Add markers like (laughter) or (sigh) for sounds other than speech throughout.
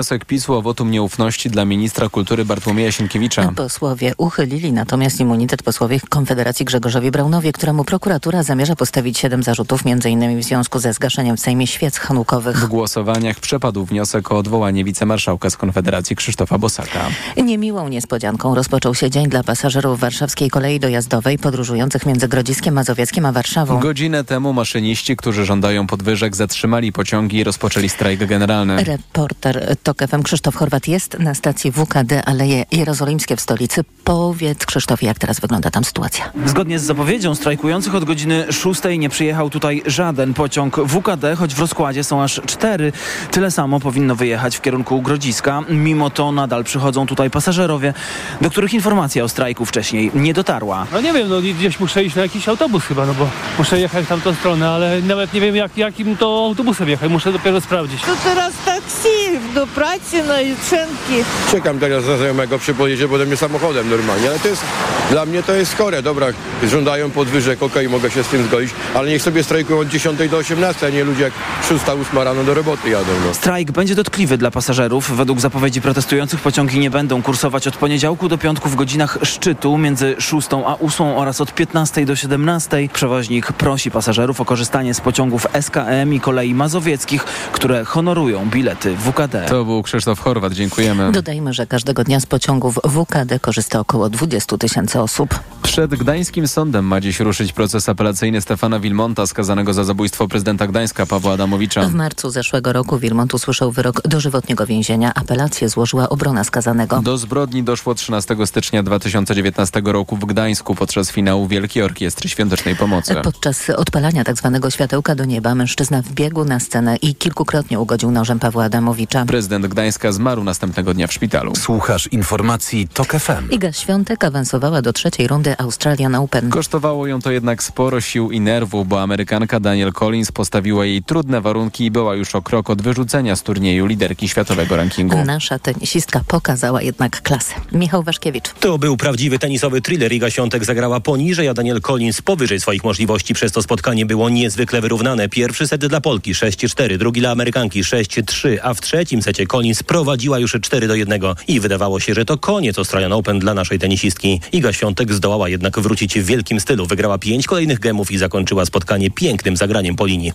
Wniosek PiSu o wotum nieufności dla ministra kultury Bartłomieja Sienkiewicza. Posłowie uchylili natomiast immunitet posłowi Konfederacji Grzegorzowi Braunowi, któremu prokuratura zamierza postawić siedem zarzutów, m.in. w związku ze zgaszeniem w Sejmie świec hanukowych. W głosowaniach przepadł wniosek o odwołanie wicemarszałka z Konfederacji Krzysztofa Bosaka. Niemiłą niespodzianką rozpoczął się dzień dla pasażerów warszawskiej kolei dojazdowej podróżujących między Grodziskiem Mazowieckim a Warszawą. Godzinę temu maszyniści, którzy żądają podwyżek, zatrzymali pociągi i rozpoczęli strajk generalny. Reporter TOK FM Krzysztof Chorwat jest na stacji WKD Aleje Jerozolimskie w stolicy. Powiedz Krzysztof, jak teraz wygląda tam sytuacja? Zgodnie z zapowiedzią strajkujących od godziny 6 nie przyjechał tutaj żaden pociąg WKD, choć w rozkładzie są aż cztery. Tyle samo powinno wyjechać w kierunku Grodziska. Mimo to nadal przychodzą tutaj pasażerowie, do których informacja o strajku wcześniej nie dotarła. No nie wiem, no gdzieś muszę iść na jakiś autobus chyba, no bo muszę jechać w tamtą stronę, ale nawet nie wiem jak, jakim to autobusem jechać, muszę dopiero sprawdzić. To teraz taksi do pracy na Jutrzenki. Czekam teraz na znajomego, przypojedzie pode mnie samochodem normalnie, ale to jest, dla mnie to jest chore, dobra, żądają podwyżek, okej, mogę się z tym zgodzić, ale niech sobie strajkują od 10 do 18, a nie ludzie jak 6-8 rano do roboty jadą. No. Strajk będzie dotkliwy dla pasażerów. Według zapowiedzi protestujących pociągi nie będą kursować od poniedziałku do piątku w godzinach szczytu między 6 a 8 oraz od 15 do 17. Przewoźnik prosi pasażerów o korzystanie z pociągów SKM i kolei mazowieckich, które honorują bilety WKD. To był Krzysztof Chorwat, dziękujemy. Dodajmy, że każdego dnia z pociągów WKD korzysta około 20 tysięcy osób. Przed gdańskim sądem ma dziś ruszyć proces apelacyjny Stefana Wilmonta, skazanego za zabójstwo prezydenta Gdańska Pawła Adamowicza. W marcu zeszłego roku Wilmont usłyszał wyrok dożywotniego więzienia. Apelację złożyła obrona skazanego. Do zbrodni doszło 13 stycznia 2019 roku w Gdańsku podczas finału Wielkiej Orkiestry Świątecznej Pomocy. Podczas odpalania tzw. Tak światełka do nieba mężczyzna wbiegł na scenę i kilkukrotnie ugodził nożem Pawła Adamowicza. Prezydent Gdańska zmarł następnego dnia w szpitalu. Słuchasz informacji TOK FM. Iga Świątek awansowała do trzeciej rundy Australian Open. Kosztowało ją to jednak sporo sił i nerwów, bo Amerykanka Daniel Collins postawiła jej trudne warunki i była już o krok od wyrzucenia z turnieju liderki światowego rankingu. Nasza tenisistka pokazała jednak klasę. Michał Waszkiewicz. To był prawdziwy tenisowy thriller. Iga Świątek zagrała poniżej, a Daniel Collins powyżej swoich możliwości. Przez to spotkanie było niezwykle wyrównane. Pierwszy set dla Polki 6-4, drugi dla Amerykanki 6-3, a w trzecim secie Collins prowadziła już 4 do 1 i wydawało się, że to koniec Australian Open dla naszej tenisistki. Iga Świątek zdołała jednak wrócić w wielkim stylu. Wygrała pięć kolejnych gemów i zakończyła spotkanie pięknym zagraniem po linii.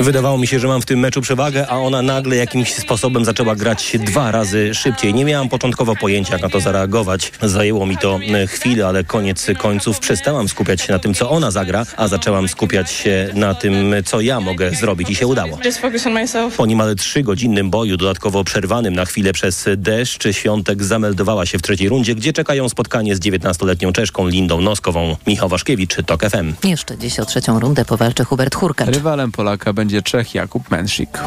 Wydawało mi się, że mam w tym meczu przewagę, a ona nagle jakimś sposobem zaczęła grać dwa razy szybciej. Nie miałam początkowo pojęcia, jak na to zareagować. Zajęło mi to e, chwilę, ale koniec końców przestałam skupiać się na tym, co ona zagra, a zaczęłam skupiać się na tym, co ja mogę zrobić i się udało. Po niemal trzygodzinnym boju, dodatkowo przerwanym na chwilę przez deszcz, Świątek zameldowała się w trzeciej rundzie, gdzie czekają spotkanie z 19-letnią Czeszką Lindą Noskową. Michał Waszkiewicz, TOK FM. Jeszcze dziś o trzecią rundę powalczy Hubert Hurkacz. Rywalem Polaka będzie Czech Jakub Menszik.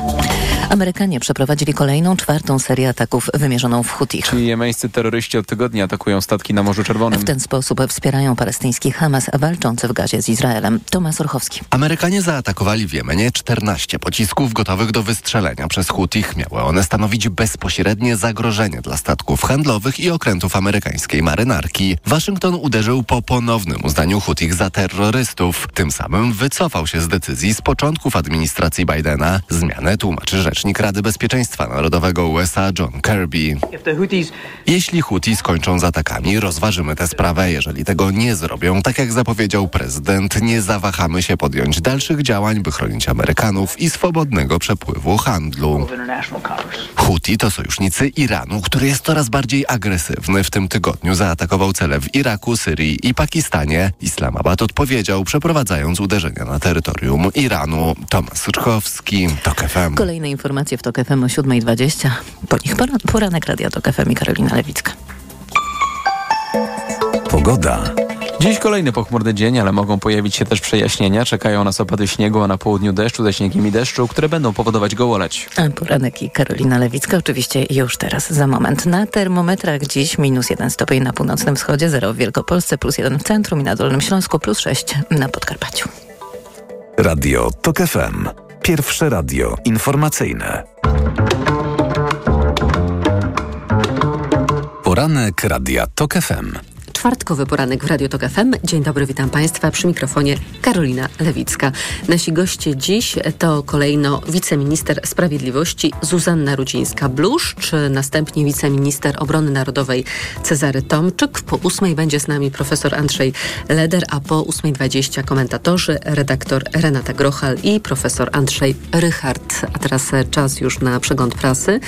Amerykanie przeprowadzili kolejną, czwartą serię ataków wymierzoną w Hutich. Czyli jemeńscy terroryści od tygodnia atakują statki na Morzu Czerwonym. W ten sposób wspierają palestyński Hamas walczący w gazie z Izraelem. Tomasz Orchowski. Amerykanie zaatakowali w Jemenie 14 pocisków gotowych do wystrzelenia przez Hutich. Miały one stanowić bezpośrednie zagrożenie dla statków handlowych i okrętów amerykańskiej marynarki. Waszyngton uderzył po ponownym uznaniu Hutich za terrorystów. Tym samym wycofał się z decyzji z początków administracji Bidena. Zmianę tłumaczy rzecznik Rady Bezpieczeństwa Narodowego USA John Kirby. Jeśli Houthi skończą z atakami, rozważymy tę sprawę. Jeżeli tego nie zrobią, tak jak zapowiedział prezydent, nie zawahamy się podjąć dalszych działań, by chronić Amerykanów i swobodnego przepływu handlu. Houthi to sojusznicy Iranu, który jest coraz bardziej agresywny. W tym tygodniu zaatakował cele w Iraku, Syrii i Pakistanie. Islamabad odpowiedział, przeprowadzając uderzenia na terytorium Iranu. Tomasz Rchowski, TOK FM. Kolejne informacje w TOK FM o 7.20. Po nich poranek Radia TOK FM i Karolina Lewicka. Pogoda. Dziś kolejny pochmurny dzień, ale mogą pojawić się też przejaśnienia. Czekają nas opady śniegu, a na południu deszczu ze śniegiem i deszczu, które będą powodować gołoleć. A poranek i Karolina Lewicka oczywiście już teraz, za moment. Na termometrach dziś minus jeden stopień na północnym wschodzie, zero w Wielkopolsce, plus jeden w centrum i na Dolnym Śląsku, plus sześć na Podkarpaciu. Radio TOK FM. Pierwsze radio informacyjne. Poranek Radia TOK FM. Czwartkowy poranek w Radio Tok FM. Dzień dobry, witam Państwa przy mikrofonie Karolina Lewicka. Nasi goście dziś to kolejno wiceminister sprawiedliwości Zuzanna Rudzińska-Bluszcz, następnie wiceminister obrony narodowej Cezary Tomczyk. Po ósmej będzie z nami profesor Andrzej Leder, a po 8.20 komentatorzy, redaktor Renata Grochal i profesor Andrzej Rychard. A teraz czas już na przegląd prasy.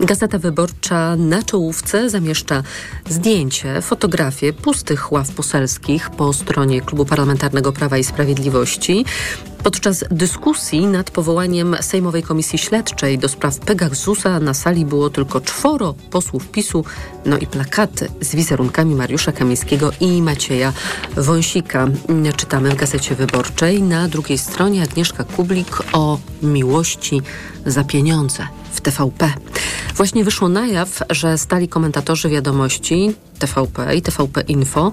Gazeta Wyborcza na czołówce zamieszcza zdjęcie, fotografię pustych ław poselskich po stronie Klubu Parlamentarnego Prawa i Sprawiedliwości. Podczas dyskusji nad powołaniem Sejmowej Komisji Śledczej do spraw Pegasusa na sali było tylko czworo posłów PiSu, no i plakaty z wizerunkami Mariusza Kamińskiego i Macieja Wąsika. Czytamy w Gazecie Wyborczej. Na drugiej stronie Agnieszka Kublik o miłości za pieniądze w TVP. Właśnie wyszło na jaw, że stali komentatorzy wiadomości TVP i TVP Info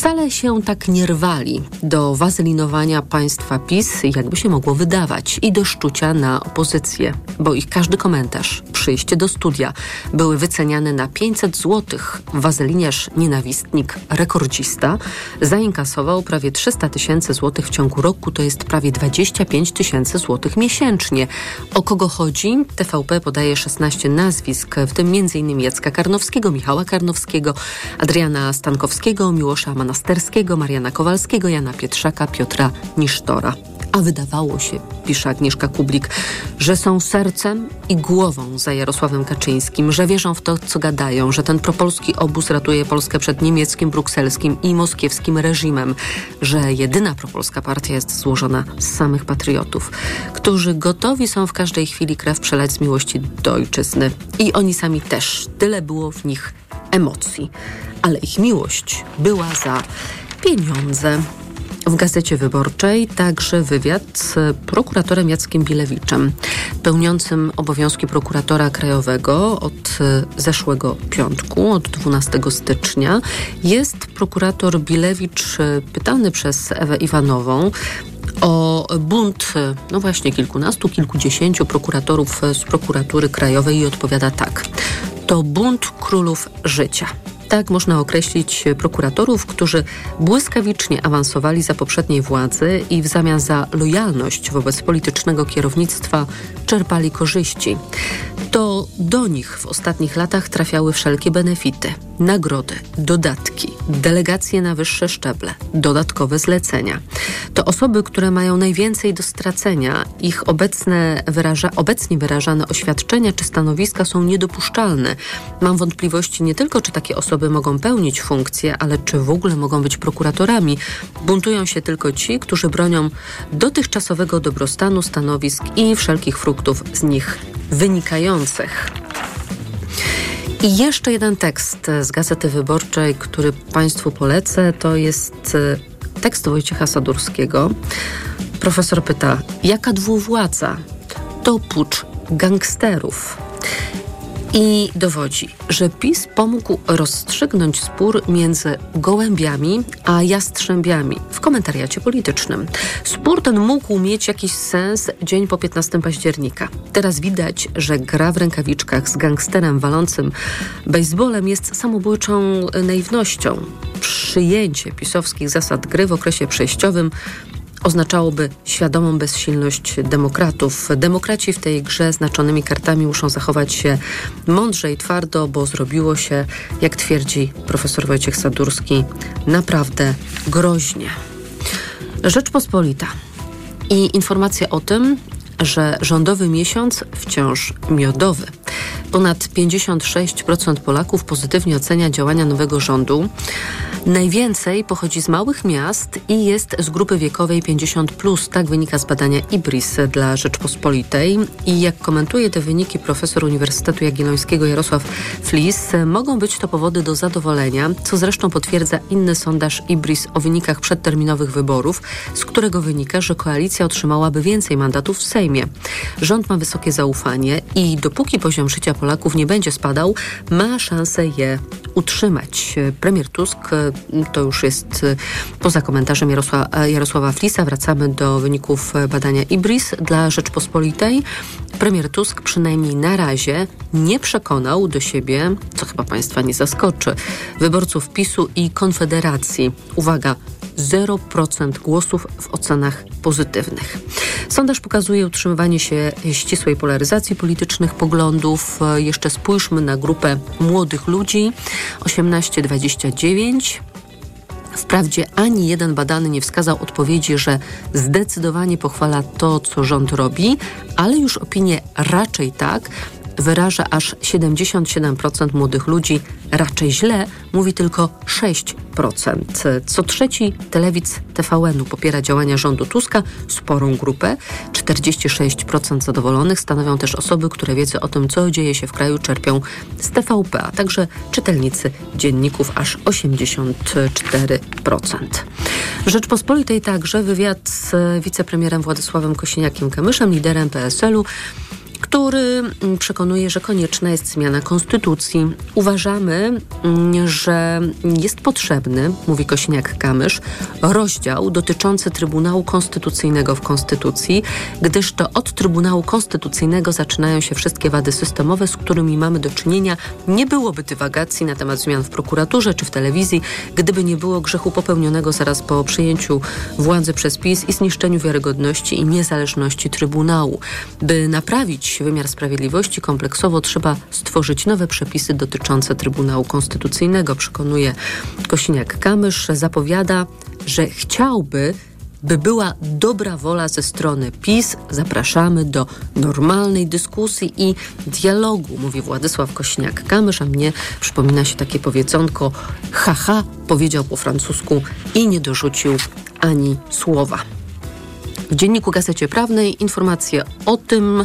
wcale się tak nie rwali do wazelinowania państwa PiS, jakby się mogło wydawać, i do szczucia na opozycję, bo ich każdy komentarz, przyjście do studia były wyceniane na 500 zł. Wazeliniarz, nienawistnik, rekordzista zainkasował prawie 300 tysięcy złotych w ciągu roku, to jest prawie 25 tysięcy złotych miesięcznie. O kogo chodzi? TVP podaje 16 nazwisk, w tym m.in. Jacka Karnowskiego, Michała Karnowskiego, Adriana Stankowskiego, Miłosza Manasterskiego, Mariana Kowalskiego, Jana Pietrzaka, Piotra Nisztora. A wydawało się, pisze Agnieszka Kublik, że są sercem i głową za Jarosławem Kaczyńskim, że wierzą w to, co gadają, że ten propolski obóz ratuje Polskę przed niemieckim, brukselskim i moskiewskim reżimem, że jedyna propolska partia jest złożona z samych patriotów, którzy gotowi są w każdej chwili krew przelać z miłości do ojczyzny. I oni sami też. Tyle było w nich emocji ale ich miłość była za pieniądze. W Gazecie Wyborczej także wywiad z prokuratorem Jackiem Bilewiczem, pełniącym obowiązki prokuratora krajowego od zeszłego piątku, od 12 stycznia. Jest prokurator Bilewicz pytany przez Ewę Iwanową o bunt, no właśnie kilkunastu, kilkudziesięciu prokuratorów z prokuratury krajowej i odpowiada tak. To bunt królów życia. Tak można określić prokuratorów, którzy błyskawicznie awansowali za poprzedniej władzy i w zamian za lojalność wobec politycznego kierownictwa czerpali korzyści. To do nich w ostatnich latach trafiały wszelkie benefity, nagrody, dodatki, delegacje na wyższe szczeble, dodatkowe zlecenia. To osoby, które mają najwięcej do stracenia. Ich obecne wyraża, obecnie wyrażane oświadczenia czy stanowiska są niedopuszczalne. Mam wątpliwości nie tylko, czy takie osoby mogą pełnić funkcje, ale czy w ogóle mogą być prokuratorami. Buntują się tylko ci, którzy bronią dotychczasowego dobrostanu stanowisk i wszelkich fruktów z nich wynikających. I jeszcze jeden tekst z Gazety Wyborczej, który Państwu polecę, to jest e, tekst Wojciecha Sadurskiego. Profesor pyta, jaka dwuwładza? To pucz gangsterów i dowodzi, że PiS pomógł rozstrzygnąć spór między gołębiami a jastrzębiami w komentariacie politycznym. Spór ten mógł mieć jakiś sens dzień po 15 października. Teraz widać, że gra w rękawiczkach z gangsterem walącym baseballem jest samobójczą naiwnością. Przyjęcie pisowskich zasad gry w okresie przejściowym oznaczałoby świadomą bezsilność demokratów. Demokraci w tej grze znaczonymi kartami muszą zachować się mądrze i twardo, bo zrobiło się, jak twierdzi profesor Wojciech Sadurski, naprawdę groźnie. Rzeczpospolita i informacja o tym, że rządowy miesiąc wciąż miodowy. Ponad 56% Polaków pozytywnie ocenia działania nowego rządu. Najwięcej pochodzi z małych miast i jest z grupy wiekowej 50. Plus. Tak wynika z badania IBRIS dla Rzeczpospolitej. I jak komentuje te wyniki profesor Uniwersytetu Jagiellońskiego Jarosław Flis, mogą być to powody do zadowolenia, co zresztą potwierdza inny sondaż IBRIS o wynikach przedterminowych wyborów, z którego wynika, że koalicja otrzymałaby więcej mandatów w Sejmie. Rząd ma wysokie zaufanie i dopóki poziom życia Polaków nie będzie spadał, ma szansę je utrzymać. Premier Tusk, to już jest poza komentarzem Jarosława, Jarosława Flisa, wracamy do wyników badania IBRIS dla Rzeczpospolitej. Premier Tusk przynajmniej na razie nie przekonał do siebie, co chyba Państwa nie zaskoczy, wyborców PiSu i Konfederacji. Uwaga, 0% głosów w ocenach pozytywnych. Sondaż pokazuje utrzymywanie się ścisłej polaryzacji politycznych poglądów. Jeszcze spójrzmy na grupę młodych ludzi 18-29. Wprawdzie ani jeden badany nie wskazał odpowiedzi, że zdecydowanie pochwala to, co rząd robi, ale już opinię raczej tak wyraża aż 77% młodych ludzi raczej źle, mówi tylko 6%. Co trzeci telewidz TVN-u popiera działania rządu Tuska, sporą grupę. 46% zadowolonych stanowią też osoby, które wiedzą o tym, co dzieje się w kraju, czerpią z TVP, a także czytelnicy dzienników aż 84%. W Rzeczpospolitej także wywiad z wicepremierem Władysławem Kosiniakiem-Kamyszem, liderem PSL-u, który mm, przekonuje, że konieczna jest zmiana konstytucji. Uważamy, mm, że jest potrzebny, mówi Kosiniak-Kamysz, rozdział dotyczący Trybunału Konstytucyjnego w Konstytucji, gdyż to od Trybunału Konstytucyjnego zaczynają się wszystkie wady systemowe, z którymi mamy do czynienia. Nie byłoby dywagacji na temat zmian w prokuraturze czy w telewizji, gdyby nie było grzechu popełnionego zaraz po przejęciu władzy przez PiS i zniszczeniu wiarygodności i niezależności Trybunału. By naprawić wymiar sprawiedliwości kompleksowo trzeba stworzyć nowe przepisy dotyczące Trybunału Konstytucyjnego, przekonuje Kosiniak-Kamysz. Zapowiada, że chciałby, by była dobra wola ze strony PiS. Zapraszamy do normalnej dyskusji i dialogu, mówi Władysław Kośniak-Kamysz, a mnie przypomina się takie powiedzonko haha, powiedział po francusku i nie dorzucił ani słowa. W dzienniku Gazecie Prawnej informacje o tym,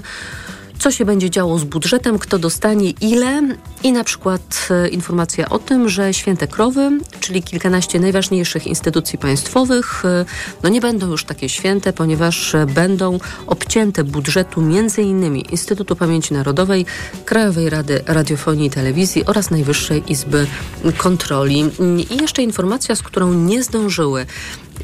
co się będzie działo z budżetem, kto dostanie ile i na przykład e, informacja o tym, że święte krowy, czyli kilkanaście najważniejszych instytucji państwowych, e, no nie będą już takie święte, ponieważ będą obcięte budżetu m.in. Instytutu Pamięci Narodowej, Krajowej Rady Radiofonii i Telewizji oraz Najwyższej Izby Kontroli. I jeszcze informacja, z którą nie zdążyły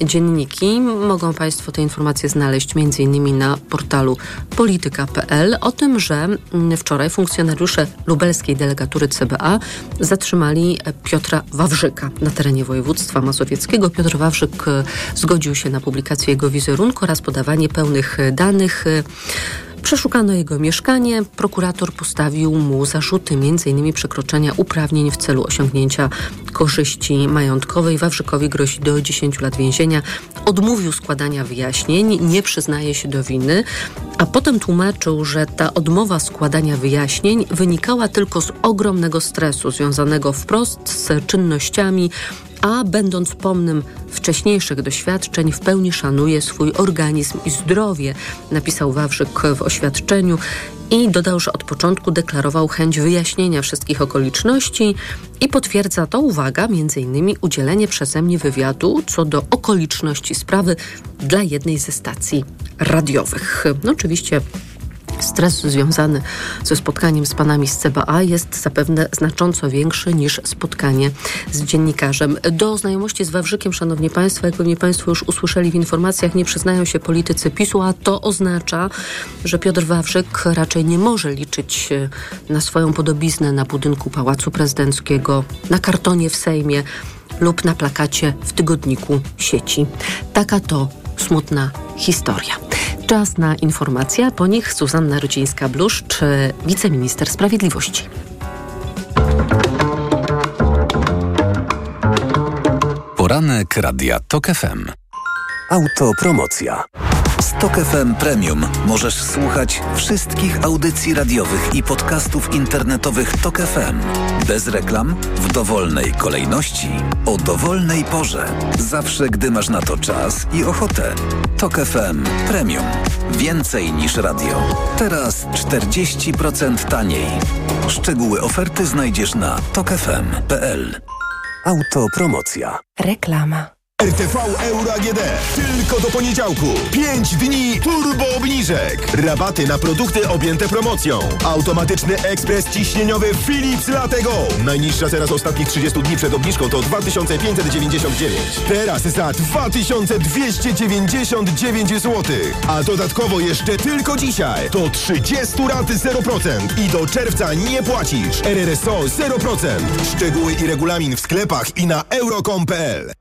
dzienniki. Mogą Państwo te informacje znaleźć m.in. na portalu polityka.pl o tym, że mm, wczoraj funkcjonariusze lubelskiej delegatury CBA zatrzymali Piotra Wawrzyka na terenie województwa mazowieckiego. Piotr Wawrzyk e, zgodził się na publikację jego wizerunku oraz podawanie pełnych danych Przeszukano jego mieszkanie. Prokurator postawił mu zarzuty m.in. przekroczenia uprawnień w celu osiągnięcia korzyści majątkowej. Wawrzykowi grozi do 10 lat więzienia. Odmówił składania wyjaśnień, nie przyznaje się do winy, a potem tłumaczył, że ta odmowa składania wyjaśnień wynikała tylko z ogromnego stresu związanego wprost z czynnościami a będąc pomnym wcześniejszych doświadczeń, w pełni szanuje swój organizm i zdrowie, napisał Wawrzyk w oświadczeniu i dodał, że od początku deklarował chęć wyjaśnienia wszystkich okoliczności i potwierdza to, uwaga, innymi udzielenie przeze mnie wywiadu co do okoliczności sprawy dla jednej ze stacji radiowych. No, oczywiście Stres związany ze spotkaniem z panami z CBA jest zapewne znacząco większy niż spotkanie z dziennikarzem. Do znajomości z Wawrzykiem, szanowni państwo, jak pewnie państwo już usłyszeli w informacjach, nie przyznają się politycy PiSu, a to oznacza, że Piotr Wawrzyk raczej nie może liczyć na swoją podobiznę na budynku Pałacu Prezydenckiego, na kartonie w Sejmie lub na plakacie w tygodniku sieci. Taka to smutna historia. Czas na informacje, po nich Zuzanna Rudzińska-Bluszcz, wiceminister sprawiedliwości. Poranek Radia TOK FM. Autopromocja. Stok FM Premium możesz słuchać wszystkich audycji radiowych i podcastów internetowych Tok FM. Bez reklam, w dowolnej kolejności, o dowolnej porze. Zawsze, gdy masz na to czas i ochotę. Tok FM Premium. Więcej niż radio. Teraz 40% taniej. Szczegóły oferty znajdziesz na tokefm.pl. Autopromocja. Reklama. RTV Euro AGD. Tylko do poniedziałku. 5 dni turbo obniżek. Rabaty na produkty objęte promocją. Automatyczny ekspres ciśnieniowy Philips Latego. Najniższa teraz ostatnich 30 dni przed obniżką to 2599. Teraz za 2299 zł. A dodatkowo jeszcze tylko dzisiaj to 30 rat 0% i do czerwca nie płacisz. RRSO 0%. Szczegóły i regulamin w sklepach i na euro.com.pl.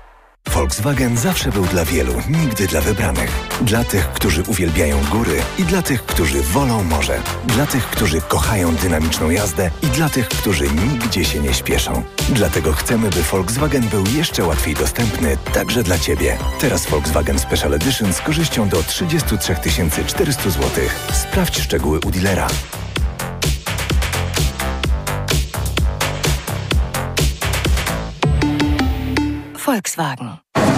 Volkswagen zawsze był dla wielu, nigdy dla wybranych. Dla tych, którzy uwielbiają góry i dla tych, którzy wolą morze. Dla tych, którzy kochają dynamiczną jazdę i dla tych, którzy nigdzie się nie śpieszą. Dlatego chcemy, by Volkswagen był jeszcze łatwiej dostępny także dla Ciebie. Teraz Volkswagen Special Edition z korzyścią do 33 400 zł. Sprawdź szczegóły u dealera. Volkswagen.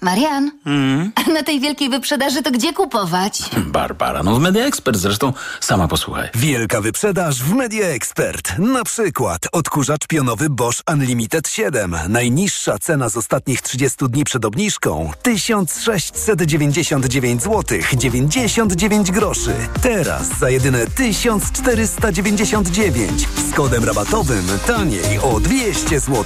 Marian, Mm. a na tej wielkiej wyprzedaży to gdzie kupować? Barbara, no w Media Expert zresztą sama posłuchaj. Wielka wyprzedaż w Media Expert. Na przykład odkurzacz pionowy Bosch Unlimited 7. Najniższa cena z ostatnich 30 dni przed obniżką 1699 zł 99 groszy. Teraz za jedyne 1499 z kodem rabatowym taniej o 200 zł.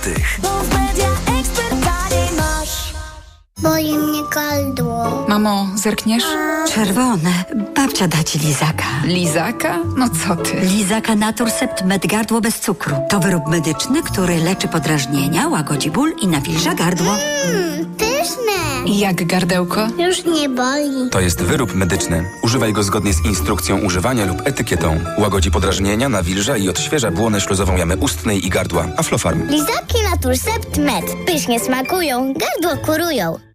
Boli mnie gardło. Mamo, zerkniesz? Czerwone. Babcia da ci lizaka. Lizaka? No co ty? Lizaka Naturcept Med Gardło bez cukru. To wyrób medyczny, który leczy podrażnienia, łagodzi ból i nawilża gardło. Mmm, pyszne. Jak gardełko? Już nie boli. To jest wyrób medyczny. Używaj go zgodnie z instrukcją używania lub etykietą. Łagodzi podrażnienia, nawilża i odświeża błonę śluzową jamy ustnej i gardła. Aflofarm. Lizaki Naturcept Med. Pysznie smakują, gardło kurują.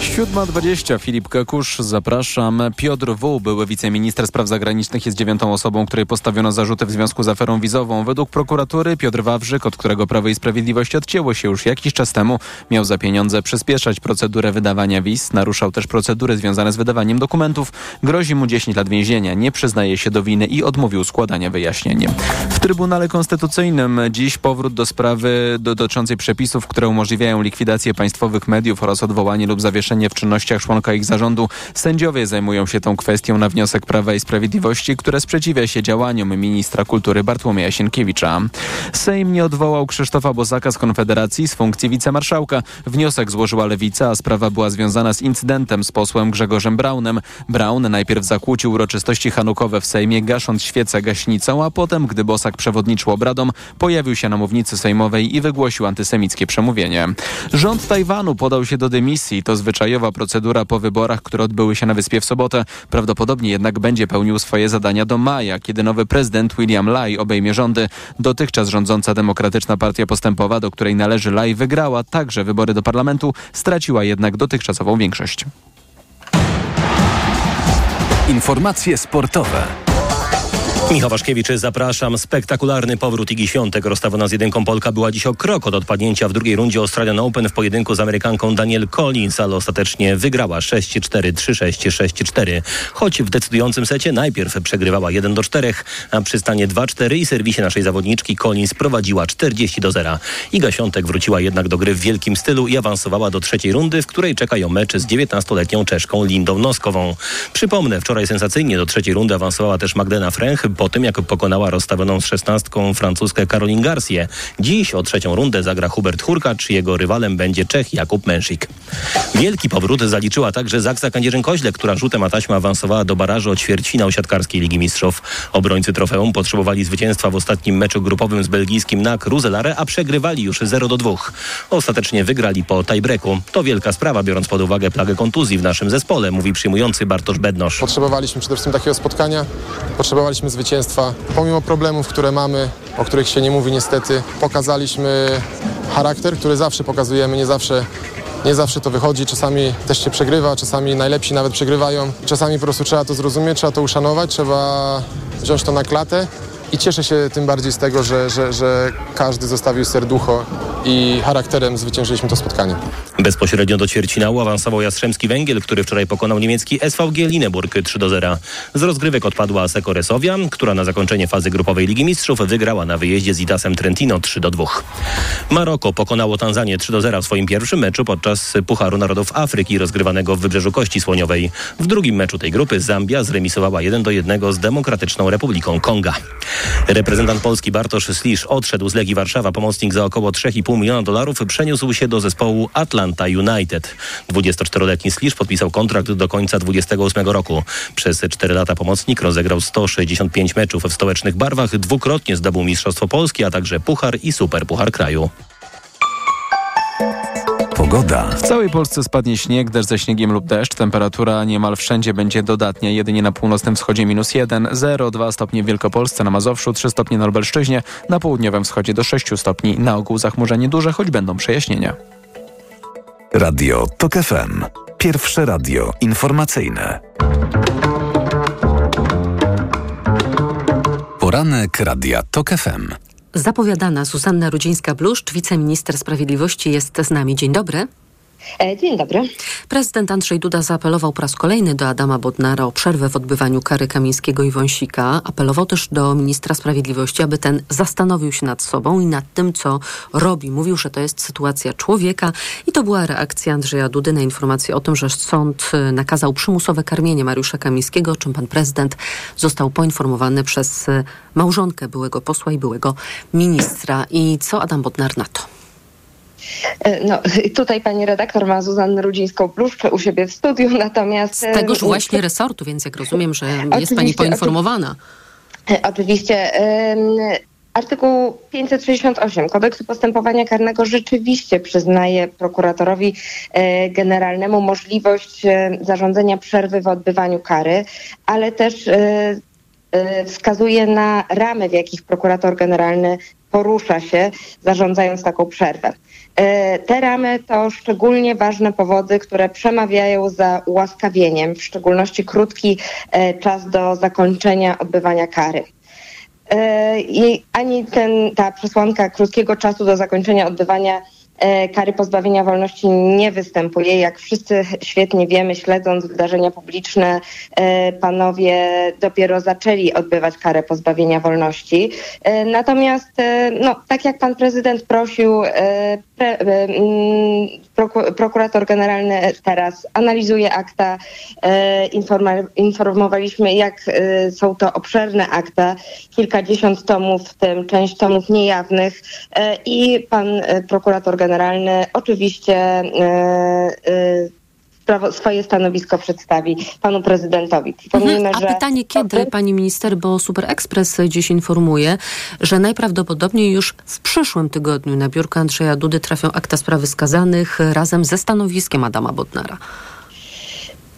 7.20 Filip Kekusz, zapraszam. Piotr W., były wiceminister spraw zagranicznych, jest dziewiątą osobą, której postawiono zarzuty w związku z aferą wizową. Według prokuratury Piotr Wawrzyk, od którego Prawo i Sprawiedliwość odcięło się już jakiś czas temu, miał za pieniądze przyspieszać procedurę wydawania wiz, naruszał też procedury związane z wydawaniem dokumentów, grozi mu 10 lat więzienia, nie przyznaje się do winy i odmówił składania wyjaśnień. W Trybunale Konstytucyjnym dziś powrót do sprawy dotyczącej przepisów, które umożliwiają likwidację państwowych mediów oraz odwołanie lub zawieszenie w czynnościach członka ich zarządu. Sędziowie zajmują się tą kwestią na wniosek Prawa i Sprawiedliwości, które sprzeciwia się działaniom ministra kultury Bartłomieja Sienkiewicza. Sejm nie odwołał Krzysztofa Bosaka z Konfederacji z funkcji wicemarszałka. Wniosek złożyła Lewica, a sprawa była związana z incydentem z posłem Grzegorzem Braunem. Braun najpierw zakłócił uroczystości hanukowe w Sejmie, gasząc świecę gaśnicą, a potem, gdy Bosak przewodniczył obradom, pojawił się na mównicy sejmowej i wygłosił antysemickie przemówienie. Rząd Tajwanu podał się do dymisji. To zwyczajowa procedura po wyborach, które odbyły się na wyspie w sobotę. Prawdopodobnie jednak będzie pełnił swoje zadania do maja, kiedy nowy prezydent William Lai obejmie rządy. Dotychczas rządząca Demokratyczna Partia Postępowa, do której należy Lai, wygrała także wybory do parlamentu, straciła jednak dotychczasową większość. Informacje sportowe. Michał Waszkiewicz, zapraszam. Spektakularny powrót Igi Świątek. Rozstawiona z jedynką Polka była dziś o krok od odpadnięcia w drugiej rundzie Australian Open w pojedynku z Amerykanką Daniel Collins, ale ostatecznie wygrała 6-4, 3-6, 6-4. Choć w decydującym secie najpierw przegrywała 1 do 4, a przy stanie 2-4 i serwisie naszej zawodniczki Collins prowadziła 40 do 0. Iga Świątek wróciła jednak do gry w wielkim stylu i awansowała do trzeciej rundy, w której czekają mecz z 19-letnią Czeszką Lindą Noskową. Przypomnę, wczoraj sensacyjnie do trzeciej rundy awansowała też Magdalena Fręch, po tym jak pokonała rozstawioną z szesnastką francuskę Caroline Garcję. Dziś o trzecią rundę zagra Hubert Hurkacz, jego rywalem będzie Czech Jakub Męszik. Wielki powrót zaliczyła także Zaksa Kędzierzyn-Koźle, która rzutem a taśma awansowała do barażu o ćwierćfinał siatkarskiej Ligi Mistrzów. Obrońcy trofeum potrzebowali zwycięstwa w ostatnim meczu grupowym z belgijskim NAK Ruzelare, a przegrywali już 0 do 2. Ostatecznie wygrali po tiebreaku. To wielka sprawa, biorąc pod uwagę plagę kontuzji w naszym zespole, mówi przyjmujący Bartosz Bednosz. Potrzebowaliśmy przede wszystkim takiego spotkania, potrzebowaliśmy zwycięstwa. Pomimo problemów, które mamy, o których się nie mówi niestety, pokazaliśmy charakter, który zawsze pokazujemy, nie zawsze nie zawsze to wychodzi, czasami też się przegrywa, czasami najlepsi nawet przegrywają. Czasami po prostu trzeba to zrozumieć, trzeba to uszanować, trzeba wziąć to na klatę i cieszę się tym bardziej z tego, że, że, że każdy zostawił serducho i charakterem zwyciężyliśmy to spotkanie. Bezpośrednio do ćwierćfinału awansował Jastrzębski Węgiel, który wczoraj pokonał niemiecki SVG Lineburg 3 do 0. Z rozgrywek odpadła Aseko Resowia, która na zakończenie fazy grupowej Ligi Mistrzów wygrała na wyjeździe z Idasem Trentino 3 do 2. Maroko pokonało Tanzanię 3 do 0 w swoim pierwszym meczu podczas Pucharu Narodów Afryki rozgrywanego w Wybrzeżu Kości Słoniowej. W drugim meczu tej grupy Zambia zremisowała 1 do 1 z Demokratyczną Republiką Konga. Reprezentant Polski Bartosz Slisz odszedł z Legii Warszawa. Pomocnik za około 3,5 miliona dolarów przeniósł się do zespołu Atlanta United. 24-letni Slisz podpisał kontrakt do końca 28 roku. Przez 4 lata pomocnik rozegrał 165 meczów w stołecznych barwach, dwukrotnie zdobył Mistrzostwo Polski, a także Puchar i Super Puchar Kraju. Pogoda. W całej Polsce spadnie śnieg, deszcz ze śniegiem lub deszcz. Temperatura niemal wszędzie będzie dodatnia. Jedynie na północnym wschodzie minus 1, 0, 2 stopnie w Wielkopolsce, na Mazowszu 3 stopnie na Lubelszczyźnie, na południowym wschodzie do 6 stopni. Na ogół zachmurzenie duże, choć będą przejaśnienia. Radio TOK FM. Pierwsze radio informacyjne. Poranek Radia TOK FM. Zapowiadana Zuzanna Rudzińska-Bluszcz, wiceminister sprawiedliwości jest z nami. Dzień dobry. Dzień dobry. Prezydent Andrzej Duda zaapelował po raz kolejny do Adama Bodnara o przerwę w odbywaniu kary Kamińskiego i Wąsika. Apelował też do ministra sprawiedliwości, aby ten zastanowił się nad sobą i nad tym, co robi. Mówił, że to jest sytuacja człowieka i to była reakcja Andrzeja Dudy na informację o tym, że sąd nakazał przymusowe karmienie Mariusza Kamińskiego, o czym pan prezydent został poinformowany przez małżonkę byłego posła i byłego ministra. I co Adam Bodnar na to? No, (laughs) tutaj pani redaktor ma Zuzannę Rudzińską-Bluszcz u siebie w studiu, (laughs) natomiast... Z tegoż właśnie resortu, więc jak rozumiem, że jest pani poinformowana. Oczywiście. Artykuł 568 Kodeksu Postępowania Karnego rzeczywiście przyznaje prokuratorowi generalnemu możliwość zarządzenia przerwy w odbywaniu kary, ale też wskazuje na ramy, w jakich prokurator generalny porusza się, zarządzając taką przerwę. Te ramy to szczególnie ważne powody, które przemawiają za ułaskawieniem, w szczególności krótki czas do zakończenia odbywania kary. I ani ten, ta przesłanka krótkiego czasu do zakończenia odbywania kary pozbawienia wolności nie występuje. Jak wszyscy świetnie wiemy, śledząc wydarzenia publiczne, panowie dopiero zaczęli odbywać karę pozbawienia wolności. Natomiast, no, tak jak pan prezydent prosił, pre, prokurator generalny teraz analizuje akta. Informowaliśmy, jak są to obszerne akta, kilkadziesiąt tomów, w tym część tomów niejawnych i pan prokurator generalny oczywiście swoje stanowisko przedstawi panu prezydentowi. Mhm, a pytanie kiedy, pani minister, bo Super Express dziś informuje, że najprawdopodobniej już w przyszłym tygodniu na biurko Andrzeja Dudy trafią akta sprawy skazanych razem ze stanowiskiem Adama Bodnara.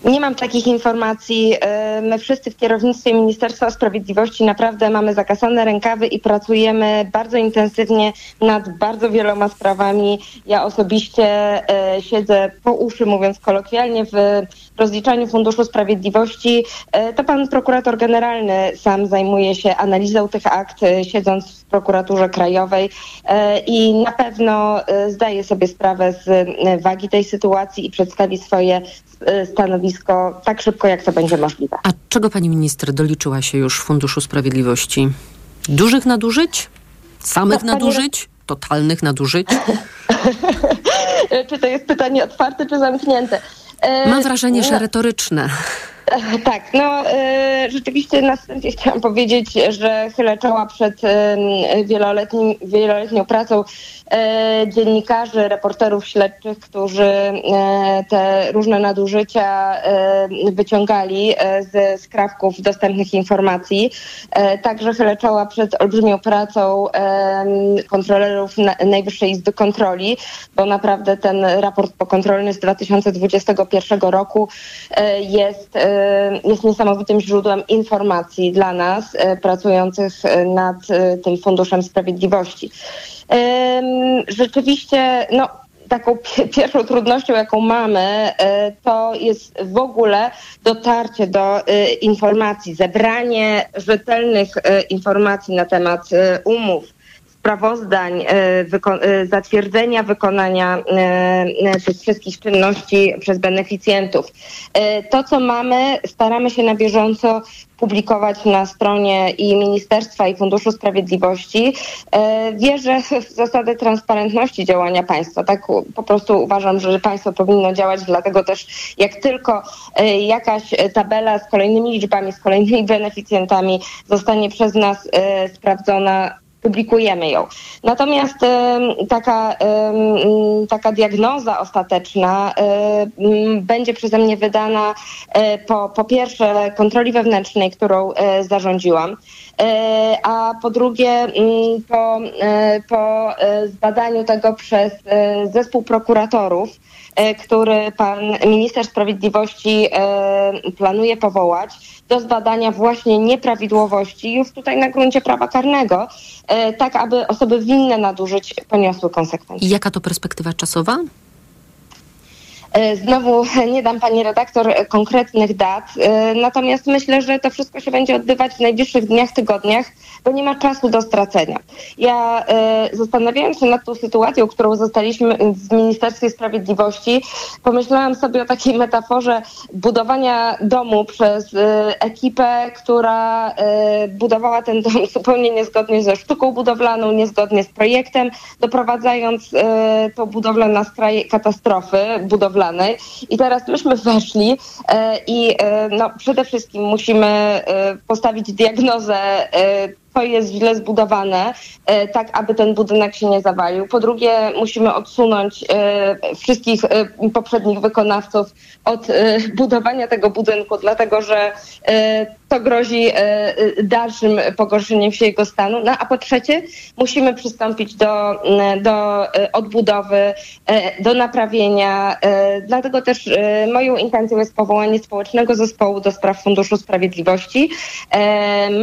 Nie mam takich informacji. E, my wszyscy w kierownictwie Ministerstwa Sprawiedliwości naprawdę mamy zakasane rękawy i pracujemy bardzo intensywnie nad bardzo wieloma sprawami. Ja osobiście e, siedzę po uszy, mówiąc kolokwialnie, w rozliczaniu Funduszu Sprawiedliwości. E, to pan prokurator generalny sam zajmuje się analizą tych akt, siedząc w prokuraturze krajowej i na pewno zdaje sobie sprawę z wagi tej sytuacji i przedstawi swoje stanowisko stanowisko tak szybko, jak to będzie możliwe. A czego pani minister doliczyła się już w Funduszu Sprawiedliwości? Dużych nadużyć? Samych no, nadużyć? Totalnych nadużyć? (laughs) czy to jest pytanie otwarte, czy zamknięte? Mam wrażenie, że retoryczne. Tak, no e, rzeczywiście na wstępie chciałam powiedzieć, że chylę czoła przed wieloletnim, wieloletnią pracą e, dziennikarzy, reporterów śledczych, którzy e, te różne nadużycia wyciągali ze skrawków dostępnych informacji. Także chylę czoła przed olbrzymią pracą kontrolerów Najwyższej Izby Kontroli, bo naprawdę ten raport pokontrolny z 2021 roku jest jest niesamowitym źródłem informacji dla nas y, pracujących y, nad tym Funduszem Sprawiedliwości. Rzeczywiście, no, taką (laughs) pierwszą trudnością, jaką mamy, to jest w ogóle dotarcie do informacji, zebranie rzetelnych informacji na temat umów sprawozdań, e, e, zatwierdzenia wykonania e, tych wszystkich czynności przez beneficjentów. To, co mamy, staramy się na bieżąco publikować na stronie i Ministerstwa i Funduszu Sprawiedliwości. Wierzę w zasadę transparentności działania państwa. Tak po prostu uważam, że państwo powinno działać, dlatego też jak tylko jakaś tabela z kolejnymi liczbami, z kolejnymi beneficjentami zostanie przez nas sprawdzona, publikujemy ją. Natomiast taka, taka diagnoza ostateczna będzie przeze mnie wydana e, po, po pierwsze kontroli wewnętrznej, którą e, zarządziłam, e, a po drugie po, po zbadaniu tego przez zespół prokuratorów, który pan minister sprawiedliwości planuje powołać do zbadania właśnie nieprawidłowości już tutaj na gruncie prawa karnego, e, tak aby osoby winne nadużyć poniosły konsekwencje. I jaka to perspektywa czasowa? E, znowu (laughs) nie dam pani redaktor konkretnych dat, e, natomiast myślę, że to wszystko się będzie odbywać w najbliższych dniach, tygodniach, bo nie ma czasu do stracenia. Ja e, zastanawiając się nad tą sytuacją, którą zostaliśmy w Ministerstwie Sprawiedliwości, pomyślałam sobie o takiej metaforze budowania domu przez ekipę, która budowała ten dom (laughs) zupełnie niezgodnie ze sztuką budowlaną, niezgodnie z projektem, doprowadzając tą budowlę na skraj katastrofy budowlanej i teraz myśmy weszli e, i e, no, przede wszystkim musimy e, postawić diagnozę to jest źle zbudowane, e, tak aby ten budynek się nie zawalił. Po drugie, musimy odsunąć e, wszystkich e, poprzednich wykonawców od budowania tego budynku, dlatego że to grozi dalszym pogorszeniem się jego stanu. No a po trzecie, musimy przystąpić do, do odbudowy, do naprawienia. Dlatego też moją intencją jest powołanie społecznego zespołu do spraw Funduszu Sprawiedliwości.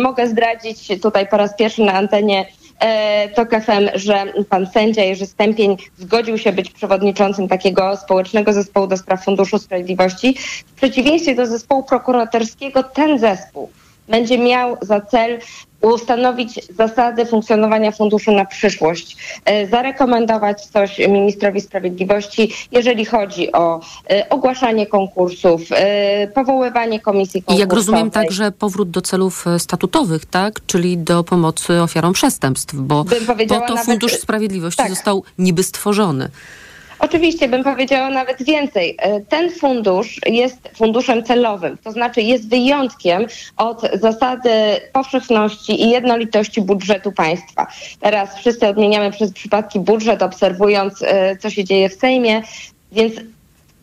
Mogę zdradzić tutaj tutaj po raz pierwszy na antenie e, TOK FM, że pan sędzia Jerzy Stępień zgodził się być przewodniczącym takiego społecznego zespołu do spraw Funduszu Sprawiedliwości. W przeciwieństwie do zespołu prokuratorskiego ten zespół będzie miał za cel ustanowić zasady funkcjonowania funduszu na przyszłość, e, zarekomendować coś ministrowi sprawiedliwości, jeżeli chodzi o e, ogłaszanie konkursów, e, powoływanie komisji konkursowej. Jak rozumiem także powrót do celów statutowych, tak? Czyli do pomocy ofiarom przestępstw, bo po to Fundusz Sprawiedliwości tak. został niby stworzony. Oczywiście bym powiedziała nawet więcej. E, ten fundusz jest funduszem celowym, to znaczy jest wyjątkiem od zasady powszechności i jednolitości budżetu państwa. Teraz wszyscy odmieniamy przez przypadki budżet, obserwując, e, co się dzieje w Sejmie, więc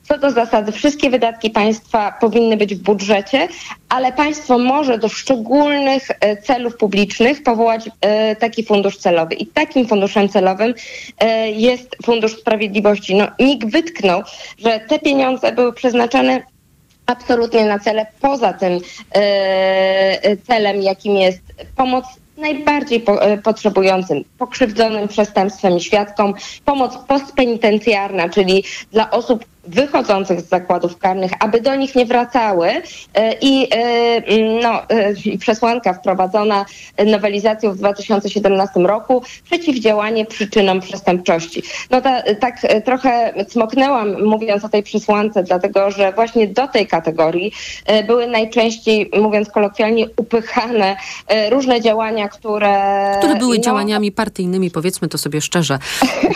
co do zasady, wszystkie wydatki państwa powinny być w budżecie, ale państwo może do szczególnych e, celów publicznych powołać e, taki fundusz celowy. I takim funduszem celowym e, jest Fundusz Sprawiedliwości. No, NIK wytknął, że te pieniądze były przeznaczane absolutnie na cele poza tym celem, jakim jest pomoc najbardziej po, e, potrzebującym, pokrzywdzonym przestępstwem i świadkom, pomoc postpenitencjarna, czyli dla osób wychodzących z zakładów karnych, aby do nich nie wracały e, i e, no, e, przesłanka wprowadzona nowelizacją w 2017 roku przeciwdziałanie przyczynom przestępczości. No ta, tak trochę cmoknęłam mówiąc o tej przesłance, dlatego że właśnie do tej kategorii były najczęściej, mówiąc kolokwialnie, upychane różne działania, które... Które były no, działaniami partyjnymi, powiedzmy to sobie szczerze.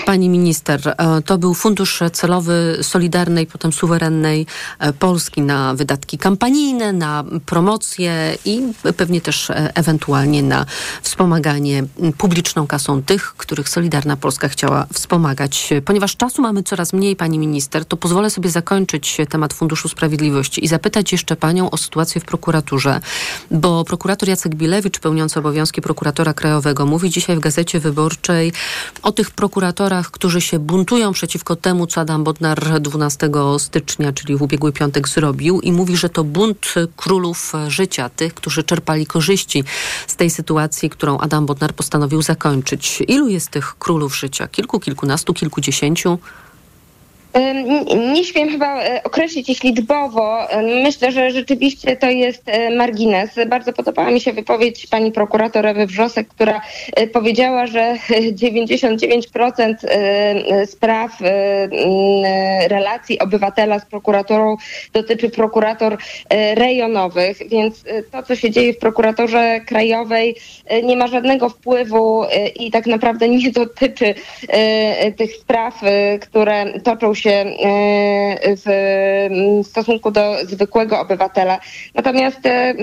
Pani minister, to był fundusz celowy Solidarności Solidarnej, potem suwerennej e, Polski na wydatki kampanijne, na promocję i pewnie też e, ewentualnie na wspomaganie publiczną kasą tych, których Solidarna Polska chciała wspomagać. Ponieważ czasu mamy coraz mniej, pani minister, to pozwolę sobie zakończyć temat Funduszu Sprawiedliwości i zapytać jeszcze panią o sytuację w prokuraturze, bo prokurator Jacek Bilewicz, pełniący obowiązki prokuratora krajowego, mówi dzisiaj w Gazecie Wyborczej o tych prokuratorach, którzy się buntują przeciwko temu, co Adam Bodnar 12 15 stycznia, czyli w ubiegły piątek, zrobił i mówi, że to bunt królów życia, tych, którzy czerpali korzyści z tej sytuacji, którą Adam Bodnar postanowił zakończyć. Ilu jest tych królów życia? Kilku, kilkunastu, kilkudziesięciu? Nie śmiem chyba e, określić ich liczbowo. Myślę, że rzeczywiście to jest e, margines. Bardzo podobała mi się wypowiedź pani prokurator Ewy Wrzosek, która e, powiedziała, że (laughs) 99% spraw relacji obywatela z prokuraturą dotyczy prokurator rejonowych, więc to, co się dzieje w prokuratorze krajowej nie ma żadnego wpływu i tak naprawdę nie dotyczy tych spraw, które toczą się się e, w stosunku do zwykłego obywatela. Natomiast e,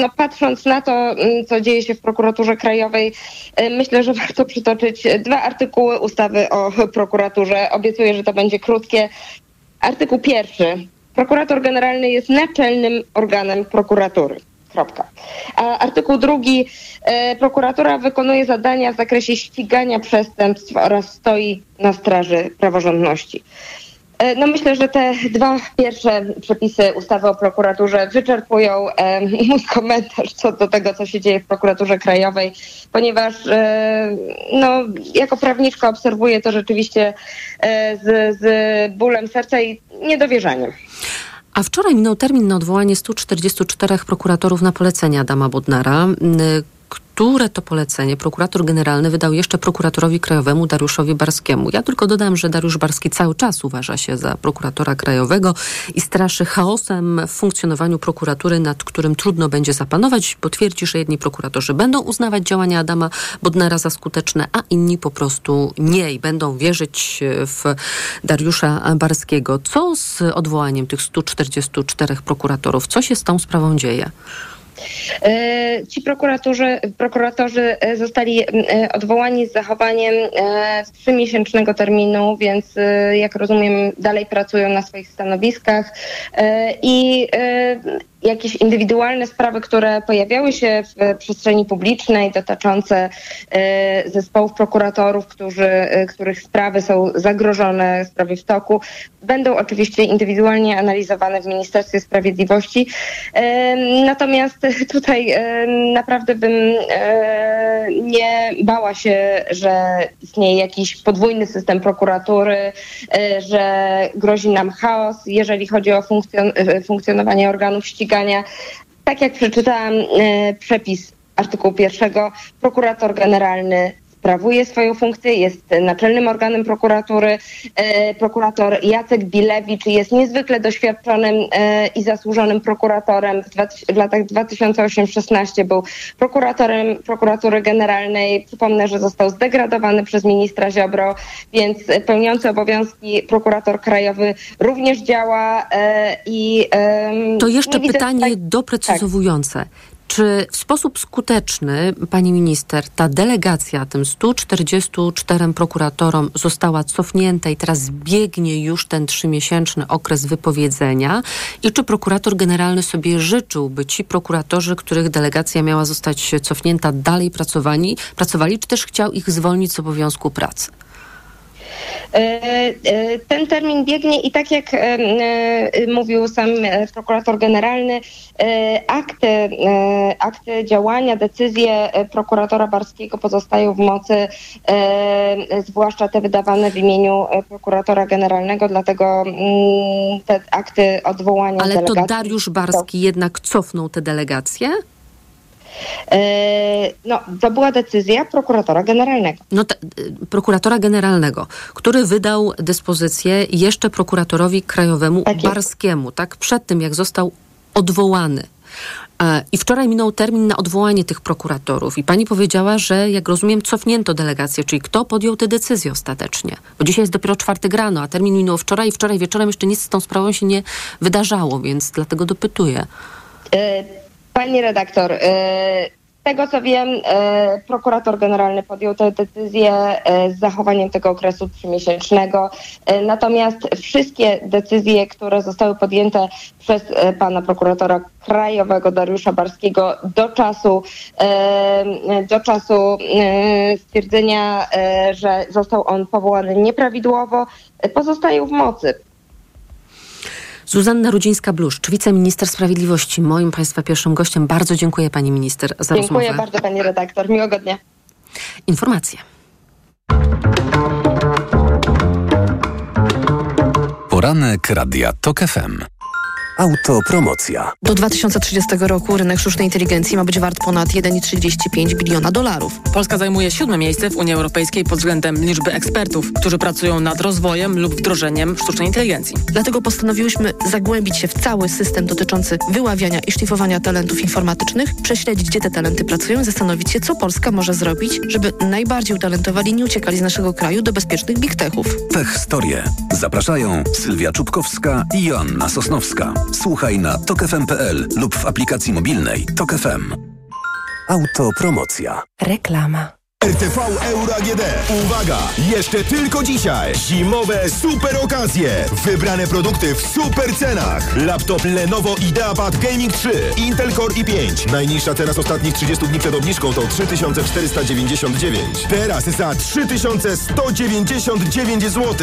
no, patrząc na to, co dzieje się w prokuraturze krajowej, e, myślę, że (laughs) warto przytoczyć dwa artykuły ustawy o prokuraturze. Obiecuję, że to będzie krótkie. Artykuł pierwszy. Prokurator generalny jest naczelnym organem prokuratury. Kropka. A artykuł drugi. E, prokuratura wykonuje zadania w zakresie ścigania przestępstw oraz stoi na straży praworządności. E, no myślę, że te dwa pierwsze przepisy ustawy o prokuraturze wyczerpują e, mój komentarz co do tego, co się dzieje w prokuraturze krajowej, ponieważ e, no, jako prawniczka obserwuję to rzeczywiście e, z, z bólem serca i niedowierzaniem. A wczoraj minął termin na odwołanie 144 prokuratorów na polecenie Adama Bodnara które to polecenie prokurator generalny wydał jeszcze prokuratorowi krajowemu Dariuszowi Barskiemu. Ja tylko dodam, że Dariusz Barski cały czas uważa się za prokuratora krajowego i straszy chaosem w funkcjonowaniu prokuratury, nad którym trudno będzie zapanować, bo twierdzi, że jedni prokuratorzy będą uznawać działania Adama Bodnara za skuteczne, a inni po prostu nie i będą wierzyć w Dariusza Barskiego. Co z odwołaniem tych 144 prokuratorów? Co się z tą sprawą dzieje? E, ci prokuratorzy, e, zostali e, odwołani z zachowaniem trzymiesięcznego terminu, więc jak rozumiem dalej pracują na swoich stanowiskach. I jakieś indywidualne sprawy, które pojawiały się w przestrzeni publicznej dotyczące e, zespołów prokuratorów, którzy, e, których sprawy są zagrożone, sprawy w toku, będą oczywiście indywidualnie analizowane w Ministerstwie Sprawiedliwości. E, natomiast tutaj naprawdę bym nie bała się, że istnieje jakiś podwójny system prokuratury, że grozi nam chaos, jeżeli chodzi o funkcjon funkcjonowanie organów ścigania ścigania. Tak jak przeczytałam e, przepis artykułu pierwszego, prokurator generalny sprawuje swoją funkcję, jest naczelnym organem prokuratury. E, prokurator Jacek Bilewicz jest niezwykle doświadczonym e, i zasłużonym prokuratorem. W, latach 2008-16 był prokuratorem prokuratury generalnej. Przypomnę, że został zdegradowany przez ministra Ziobro, więc pełniący obowiązki prokurator krajowy również działa e, i... To jeszcze pytanie tutaj... doprecyzowujące. Czy w sposób skuteczny, pani minister, ta delegacja tym 144 prokuratorom została cofnięta i teraz biegnie już ten trzymiesięczny okres wypowiedzenia? I czy prokurator generalny sobie życzył, by ci prokuratorzy, których delegacja miała zostać cofnięta, dalej pracowali, pracowali czy też chciał ich zwolnić z obowiązku pracy? E, e, ten termin biegnie i tak jak e, mówił sam prokurator generalny, akty, akty działania, decyzje prokuratora Barskiego pozostają w mocy, zwłaszcza te wydawane w imieniu prokuratora generalnego, dlatego mm, te akty odwołania Ale to Dariusz Barski jednak cofnął te delegacje? E, No, to była decyzja prokuratora generalnego. No te, y, prokuratora generalnego, który wydał dyspozycję jeszcze prokuratorowi krajowemu Barskiemu, tak? Przed tym, jak został odwołany. E, I wczoraj minął termin na odwołanie tych prokuratorów. I pani powiedziała, że jak rozumiem, cofnięto delegację, czyli kto podjął tę decyzję ostatecznie? Bo dzisiaj jest dopiero czwarty grano, a termin minął wczoraj i wczoraj wieczorem jeszcze nic z tą sprawą się nie wydarzało, więc dlatego dopytuję. Pani redaktor, z tego co wiem, e, prokurator generalny podjął tę decyzję e, z zachowaniem tego okresu trzymiesięcznego. Natomiast wszystkie decyzje, które zostały podjęte przez pana prokuratora krajowego Dariusza Barskiego do czasu, do czasu stwierdzenia, że został on powołany nieprawidłowo, pozostają w mocy. Zuzanna Rudzińska-Bluszcz, wiceminister sprawiedliwości, moim Państwa pierwszym gościem. Bardzo dziękuję Pani Minister za Dziękuję rozmowę. bardzo pani redaktor. Miłego dnia. Informacje. Poranek Radia TOK FM. Autopromocja. Do 2030 roku rynek sztucznej inteligencji ma być wart ponad 1,35 biliona dolarów. Polska zajmuje siódme miejsce w Unii Europejskiej pod względem liczby ekspertów, którzy pracują nad rozwojem lub wdrożeniem sztucznej inteligencji. Dlatego postanowiłyśmy zagłębić się w cały system dotyczący wyławiania i szlifowania talentów informatycznych, prześledzić, gdzie te talenty pracują i zastanowić się, co Polska może zrobić, żeby najbardziej utalentowani nie uciekali z naszego kraju do bezpiecznych big techów. Tech Historie. Zapraszają Sylwia Czubkowska i Joanna Sosnowska. Słuchaj na tokefm.pl lub w aplikacji mobilnej Tok FM. Autopromocja. Reklama. RTV Euro AGD. Uwaga! Jeszcze tylko dzisiaj. Zimowe super okazje. Wybrane produkty w super cenach. Laptop Lenovo IdeaPad Gaming 3. Intel Core i5. Najniższa cena z ostatnich 30 dni przed obniżką to 3499. Teraz za 3199 zł.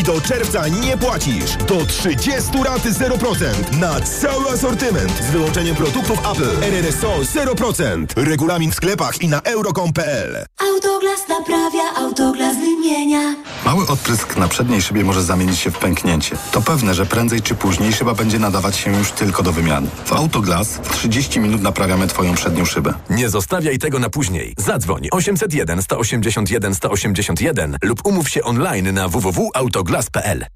I do czerwca nie płacisz. Do 30 rat 0%. Na cały asortyment. Z wyłączeniem produktów Apple. RRSO 0%. Regulamin w sklepach i na euro.com.pl. Autoglas naprawia, autoglas wymienia. Mały odprysk na przedniej szybie może zamienić się w pęknięcie. To pewne, że prędzej czy później szyba będzie nadawać się już tylko do wymiany. W Autoglas w 30 minut naprawiamy Twoją przednią szybę. Nie zostawiaj tego na później. Zadzwoń 801 181 181 lub umów się online na www.autoglas.pl.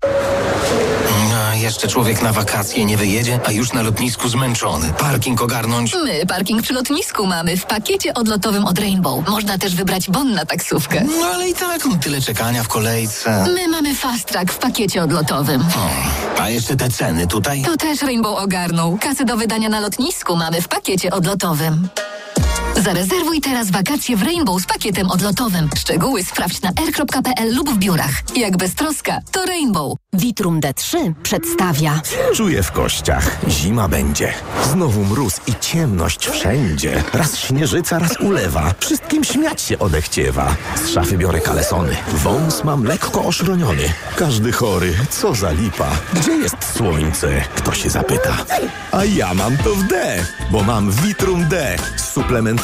Jeszcze człowiek na wakacje nie wyjedzie, a już na lotnisku zmęczony. Parking ogarnąć. My parking przy lotnisku mamy w pakiecie odlotowym od Rainbow. Można też wybrać bon na taksówkę. No ale i tak no, tyle czekania w kolejce. My mamy fast track w pakiecie odlotowym. A jeszcze te ceny tutaj? To też Rainbow ogarnął. Kasy do wydania na lotnisku mamy w pakiecie odlotowym. Zarezerwuj teraz wakacje w Rainbow z pakietem odlotowym. Szczegóły sprawdź na r.pl lub w biurach. Jak bez troska, to Rainbow. Vitrum D3 przedstawia. Czuję w kościach. Zima będzie. Znowu mróz i ciemność wszędzie. Raz śnieżyca, raz ulewa. Wszystkim śmiać się odechciewa. Z szafy biorę kalesony. Wąs mam lekko oszroniony. Każdy chory. Co za lipa. Gdzie jest słońce? Kto się zapyta. A ja mam to w D, bo mam Vitrum D. Z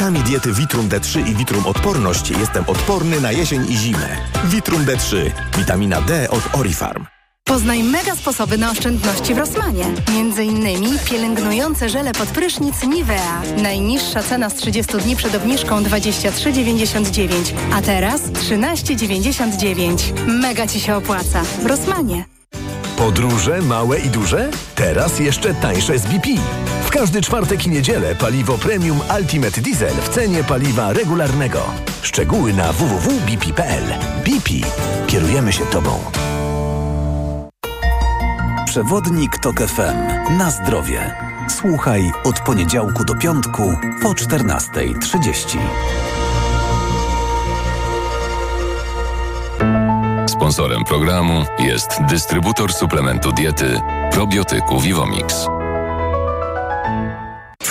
suplementami diety Vitrum D3 i Vitrum Odporność jestem odporny na jesień i zimę. Vitrum D3. Witamina D od Orifarm. Poznaj mega sposoby na oszczędności w Rosmanie. Między innymi pielęgnujące żele pod prysznic Nivea. Najniższa cena z 30 dni przed obniżką 23,99, a teraz 13,99. Mega Ci się opłaca. W Rosmanie. Podróże małe i duże? Teraz jeszcze tańsze z BP. W każdy czwartek i niedzielę paliwo premium Ultimate Diesel w cenie paliwa regularnego. Szczegóły na www.bp.pl. BP. Kierujemy się Tobą. Przewodnik TOK FM. Na zdrowie. Słuchaj od poniedziałku do piątku po 14.30. Sponsorem programu jest dystrybutor suplementu diety probiotyku Vivomix.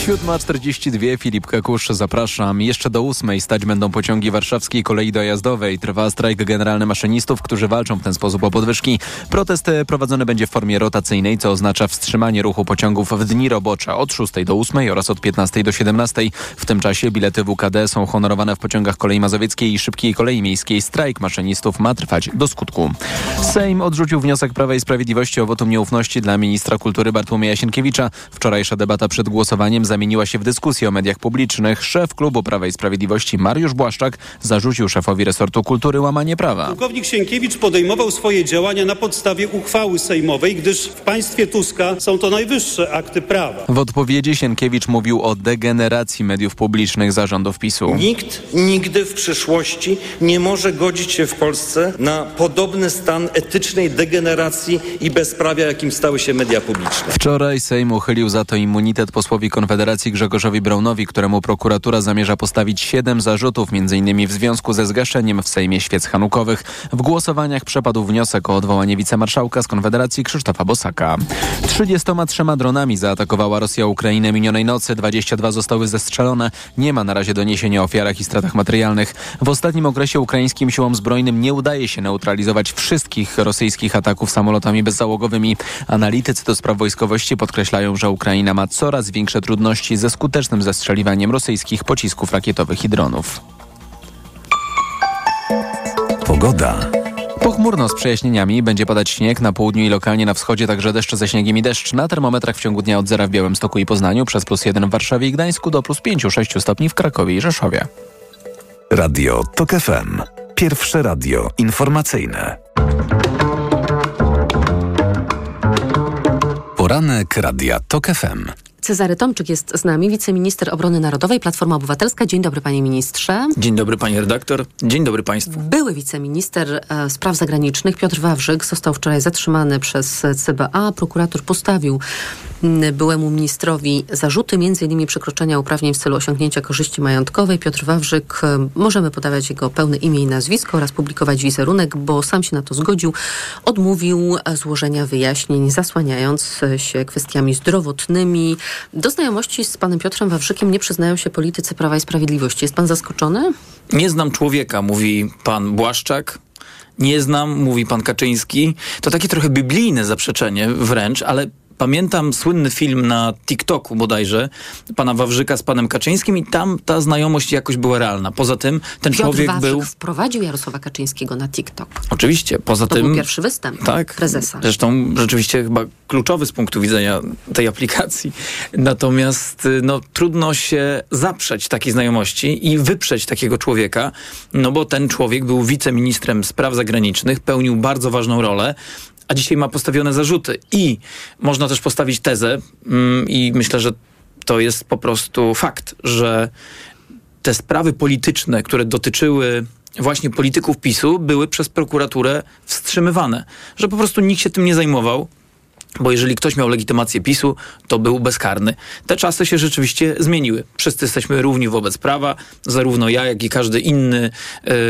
7.42 Filip Kakusz, zapraszam. Jeszcze do 8 stać będą pociągi warszawskiej kolei dojazdowej. Trwa strajk generalny maszynistów, którzy walczą w ten sposób o podwyżki. Protest prowadzony będzie w formie rotacyjnej, co oznacza wstrzymanie ruchu pociągów w dni robocze od 6 do 8 oraz od 15 do 17. W tym czasie bilety WKD są honorowane w pociągach kolei mazowieckiej i szybkiej kolei miejskiej. Strajk maszynistów ma trwać do skutku. Sejm odrzucił wniosek Prawa i Sprawiedliwości o wotum nieufności dla ministra kultury Bartłomieja Sienkiewicza. Wczorajsza debata przed głosowaniem zamieniła się w dyskusję o mediach publicznych. Szef klubu Prawa i Sprawiedliwości Mariusz Błaszczak zarzucił szefowi resortu kultury łamanie prawa. Pułkownik Sienkiewicz podejmował swoje działania na podstawie uchwały sejmowej, gdyż w państwie Tuska są to najwyższe akty prawa. W odpowiedzi Sienkiewicz mówił o degeneracji mediów publicznych zarządów PiSu. Nikt nigdy w przyszłości nie może godzić się w Polsce na podobny stan etycznej degeneracji i bezprawia, jakim stały się media publiczne. Wczoraj Sejm uchylił za to immunitet posłowi Konfederacji Grzegorzowi Braunowi, któremu prokuratura zamierza postawić siedem zarzutów, m.in. w związku ze zgaszeniem w Sejmie świec hanukowych. W głosowaniach przepadł wniosek o odwołanie wicemarszałka z Konfederacji Krzysztofa Bosaka. 33 dronami zaatakowała Rosja Ukrainę minionej nocy. 22 zostały zestrzelone. Nie ma na razie doniesień o ofiarach i stratach materialnych. W ostatnim okresie ukraińskim siłom zbrojnym nie udaje się neutralizować wszystkich rosyjskich ataków samolotami bezzałogowymi. Analitycy do spraw wojskowości podkreślają, że Ukraina ma coraz większe trudności ze skutecznym zestrzeliwaniem rosyjskich pocisków rakietowych i dronów. Pogoda. Pochmurno z przejaśnieniami będzie padać śnieg na południu i lokalnie na wschodzie, także deszcz ze śniegiem i deszcz. Na termometrach w ciągu dnia od zera w Białymstoku i Poznaniu przez plus 1 w Warszawie i Gdańsku do plus 5-6 stopni w Krakowie i Rzeszowie. Radio TOK FM. Pierwsze radio informacyjne. Poranek Radia TOK FM. Cezary Tomczyk jest z nami, wiceminister obrony narodowej, Platforma Obywatelska. Dzień dobry, panie ministrze. Dzień dobry, panie redaktor. Dzień dobry państwu. Były wiceminister e, spraw zagranicznych Piotr Wawrzyk został wczoraj zatrzymany przez CBA. Prokurator postawił byłemu ministrowi zarzuty, m.in. przekroczenia uprawnień w celu osiągnięcia korzyści majątkowej. Piotr Wawrzyk, e, możemy podawać jego pełne imię i nazwisko oraz publikować wizerunek, bo sam się na to zgodził. Odmówił e, złożenia wyjaśnień, zasłaniając się kwestiami zdrowotnymi. Do znajomości z panem Piotrem Wawrzykiem nie przyznają się politycy Prawa i Sprawiedliwości. Jest pan zaskoczony? Nie znam człowieka, mówi pan Błaszczak. Nie znam, mówi pan Kaczyński. To takie trochę biblijne zaprzeczenie wręcz, ale pamiętam słynny film na TikToku bodajże, pana Wawrzyka z panem Kaczyńskim i tam ta znajomość jakoś była realna. Poza tym ten Piotr człowiek Wawrzyk był... wprowadził Jarosława Kaczyńskiego na TikTok. Oczywiście, poza to tym... był pierwszy występ tak, prezesa. Zresztą rzeczywiście chyba kluczowy z punktu widzenia tej aplikacji. Natomiast no, trudno się zaprzeć takiej znajomości i wyprzeć takiego człowieka, no bo ten człowiek był wiceministrem spraw zagranicznych, pełnił bardzo ważną rolę, a dzisiaj ma postawione zarzuty. I można też postawić tezę mm, i myślę, że to jest po prostu fakt, że te sprawy polityczne, które dotyczyły właśnie polityków PiSu, były przez prokuraturę wstrzymywane. Że po prostu nikt się tym nie zajmował. Bo jeżeli ktoś miał legitymację PiSu, to był bezkarny. Te czasy się rzeczywiście zmieniły. Wszyscy jesteśmy równi wobec prawa, zarówno ja, jak i każdy inny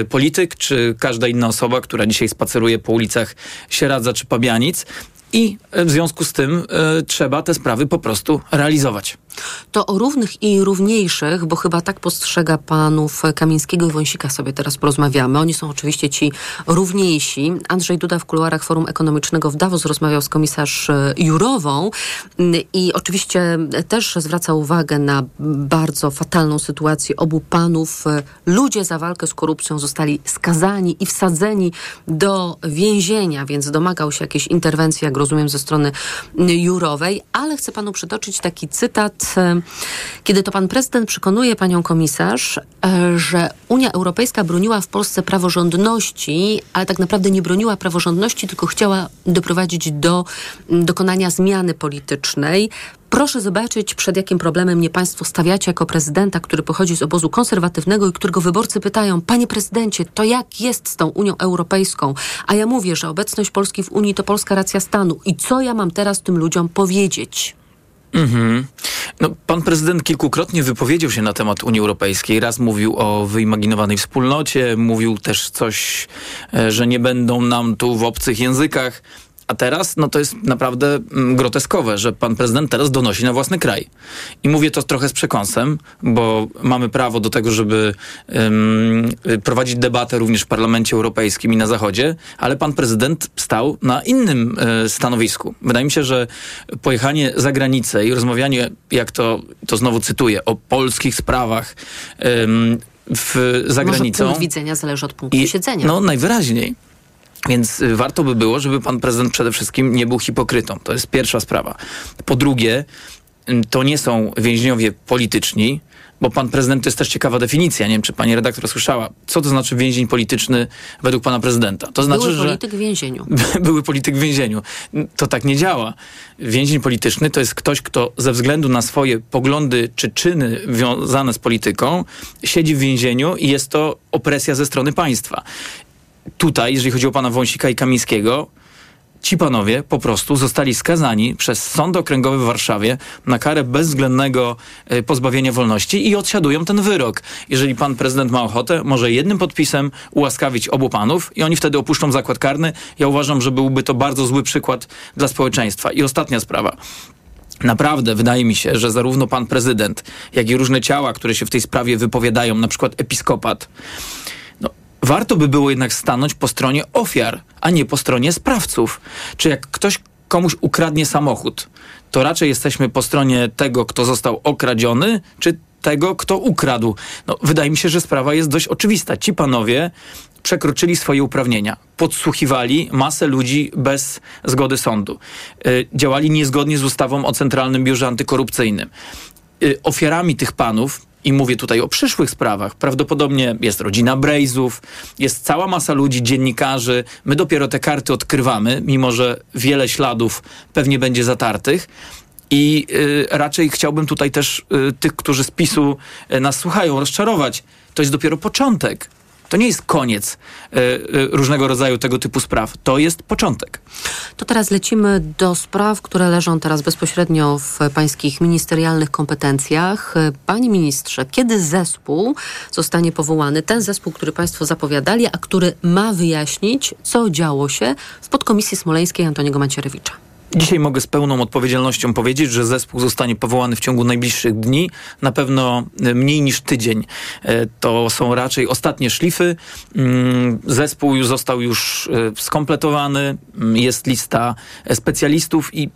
y, polityk, czy każda inna osoba, która dzisiaj spaceruje po ulicach Sieradza czy Pabianic. I w związku z tym y, trzeba te sprawy po prostu realizować. To o równych i równiejszych, bo chyba tak postrzega panów Kamińskiego i Wąsika sobie teraz porozmawiamy. Oni są oczywiście ci równiejsi. Andrzej Duda w kuluarach Forum Ekonomicznego w Davos rozmawiał z komisarz Jurową i oczywiście też zwraca uwagę na bardzo fatalną sytuację obu panów. Ludzie za walkę z korupcją zostali skazani i wsadzeni do więzienia, więc domagał się jakiejś interwencji, jak rozumiem, ze strony Jurowej, ale chcę panu przytoczyć taki cytat e, kiedy to pan prezydent przekonuje panią komisarz, e, że Unia Europejska broniła w Polsce praworządności, ale tak naprawdę nie broniła praworządności, tylko chciała doprowadzić do dokonania zmiany politycznej. Proszę zobaczyć, przed jakim problemem mnie państwo stawiacie jako prezydenta, który pochodzi z obozu konserwatywnego i którego wyborcy pytają, panie prezydencie, to jak jest z tą Unią Europejską? A ja mówię, że obecność Polski w Unii to polska racja stanu. I co ja mam teraz tym ludziom powiedzieć? Mhm. No, pan prezydent kilkukrotnie wypowiedział się na temat Unii Europejskiej. Raz mówił o wyimaginowanej wspólnocie, mówił też coś, e, że nie będą nam tu w obcych językach. A teraz, no to jest naprawdę mm, groteskowe, że pan prezydent teraz donosi na własny kraj. I mówię to trochę z przekąsem, bo mamy prawo do tego, żeby um, prowadzić debatę również w Parlamencie Europejskim i na Zachodzie, ale pan prezydent stał na innym e, stanowisku. Wydaje mi się, że pojechanie za granicę i rozmawianie, jak to, to znowu cytuję, o polskich sprawach um, w, za Może granicą. punkt widzenia zależy od punktu I, siedzenia. No najwyraźniej. Więc y, warto by było, żeby pan prezydent przede wszystkim nie był hipokrytą. To jest pierwsza sprawa. Po drugie, y, to nie są więźniowie polityczni, bo pan prezydent to jest też ciekawa definicja. Nie wiem, czy pani redaktor słyszała. Co to znaczy więzień polityczny według pana prezydenta? To znaczy, Były że polityk w więzieniu. (laughs) były polityk w więzieniu. To tak nie działa. Więzień polityczny to jest ktoś, kto ze względu na swoje poglądy czy czyny związane z polityką siedzi w więzieniu i jest to opresja ze strony państwa tutaj, jeżeli chodzi o pana Wąsika i Kamińskiego, ci panowie po prostu zostali skazani przez Sąd Okręgowy w Warszawie na karę bezwzględnego e, pozbawienia wolności i odsiadują ten wyrok. Jeżeli pan prezydent ma ochotę, może jednym podpisem ułaskawić obu panów i oni wtedy opuszczą zakład karny. Ja uważam, że byłby to bardzo zły przykład dla społeczeństwa. I ostatnia sprawa. Naprawdę wydaje mi się, że zarówno pan prezydent, jak i różne ciała, które się w tej sprawie wypowiadają, na przykład episkopat, warto by było jednak stanąć po stronie ofiar, a nie po stronie sprawców. Czy jak ktoś komuś ukradnie samochód, to raczej jesteśmy po stronie tego, kto został okradziony, czy tego, kto ukradł. No, wydaje mi się, że sprawa jest dość oczywista. Ci panowie przekroczyli swoje uprawnienia. Podsłuchiwali masę ludzi bez zgody sądu. Yy, działali niezgodnie z ustawą o Centralnym Biurze Antykorupcyjnym. Yy, ofiarami tych panów i mówię tutaj o przyszłych sprawach. Prawdopodobnie jest rodzina Brejzów, jest cała masa ludzi, dziennikarzy. My dopiero te karty odkrywamy, mimo że wiele śladów pewnie będzie zatartych. I y, raczej chciałbym tutaj też y, tych, którzy z PiSu y, nas słuchają, rozczarować. To jest dopiero początek. To nie jest koniec y, y, różnego rodzaju tego typu spraw. To jest początek. To teraz lecimy do spraw, które leżą teraz bezpośrednio w pańskich ministerialnych kompetencjach. Panie ministrze, kiedy zespół zostanie powołany? Ten zespół, który państwo zapowiadali, a który ma wyjaśnić, co działo się w podkomisji smoleńskiej Antoniego Macierewicza. Dzisiaj mogę z pełną odpowiedzialnością powiedzieć, że zespół zostanie powołany w ciągu najbliższych dni, na pewno e, mniej niż tydzień. E, to są raczej ostatnie szlify. Mm, zespół został już e, skompletowany, mm, jest lista specjalistów i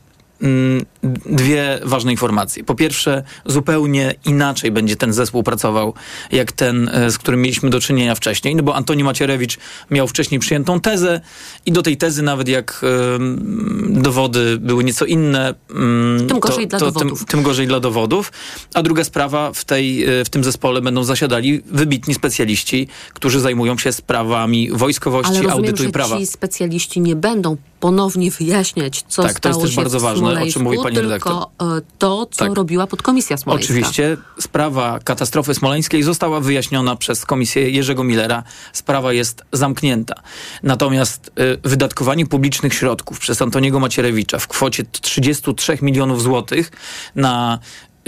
dwie ważne informacje. Po pierwsze, zupełnie inaczej będzie ten zespół pracował, jak ten, e, z którym mieliśmy do czynienia wcześniej, no bo Antoni Macierewicz miał wcześniej przyjętą tezę i do tej tezy nawet jak um, dowody były nieco inne, um, tym, gorzej to, dla to, dowodów. Tym, tym, gorzej dla dowodów. A druga sprawa, w, tej, e, w tym zespole będą zasiadali wybitni specjaliści, którzy zajmują się sprawami wojskowości, Ale rozumiem, audytu i prawa. ci specjaliści nie będą ponownie wyjaśniać, co tak, stało to jest też bardzo ważne, o czym mówi pani tylko redaktor. e, to, co tak. robiła podkomisja smoleńska. Oczywiście sprawa katastrofy smoleńskiej została wyjaśniona przez komisję Jerzego Millera. Sprawa jest zamknięta. Natomiast y, wydatkowanie publicznych środków przez Antoniego Macierewicza w kwocie 33 milionów złotych na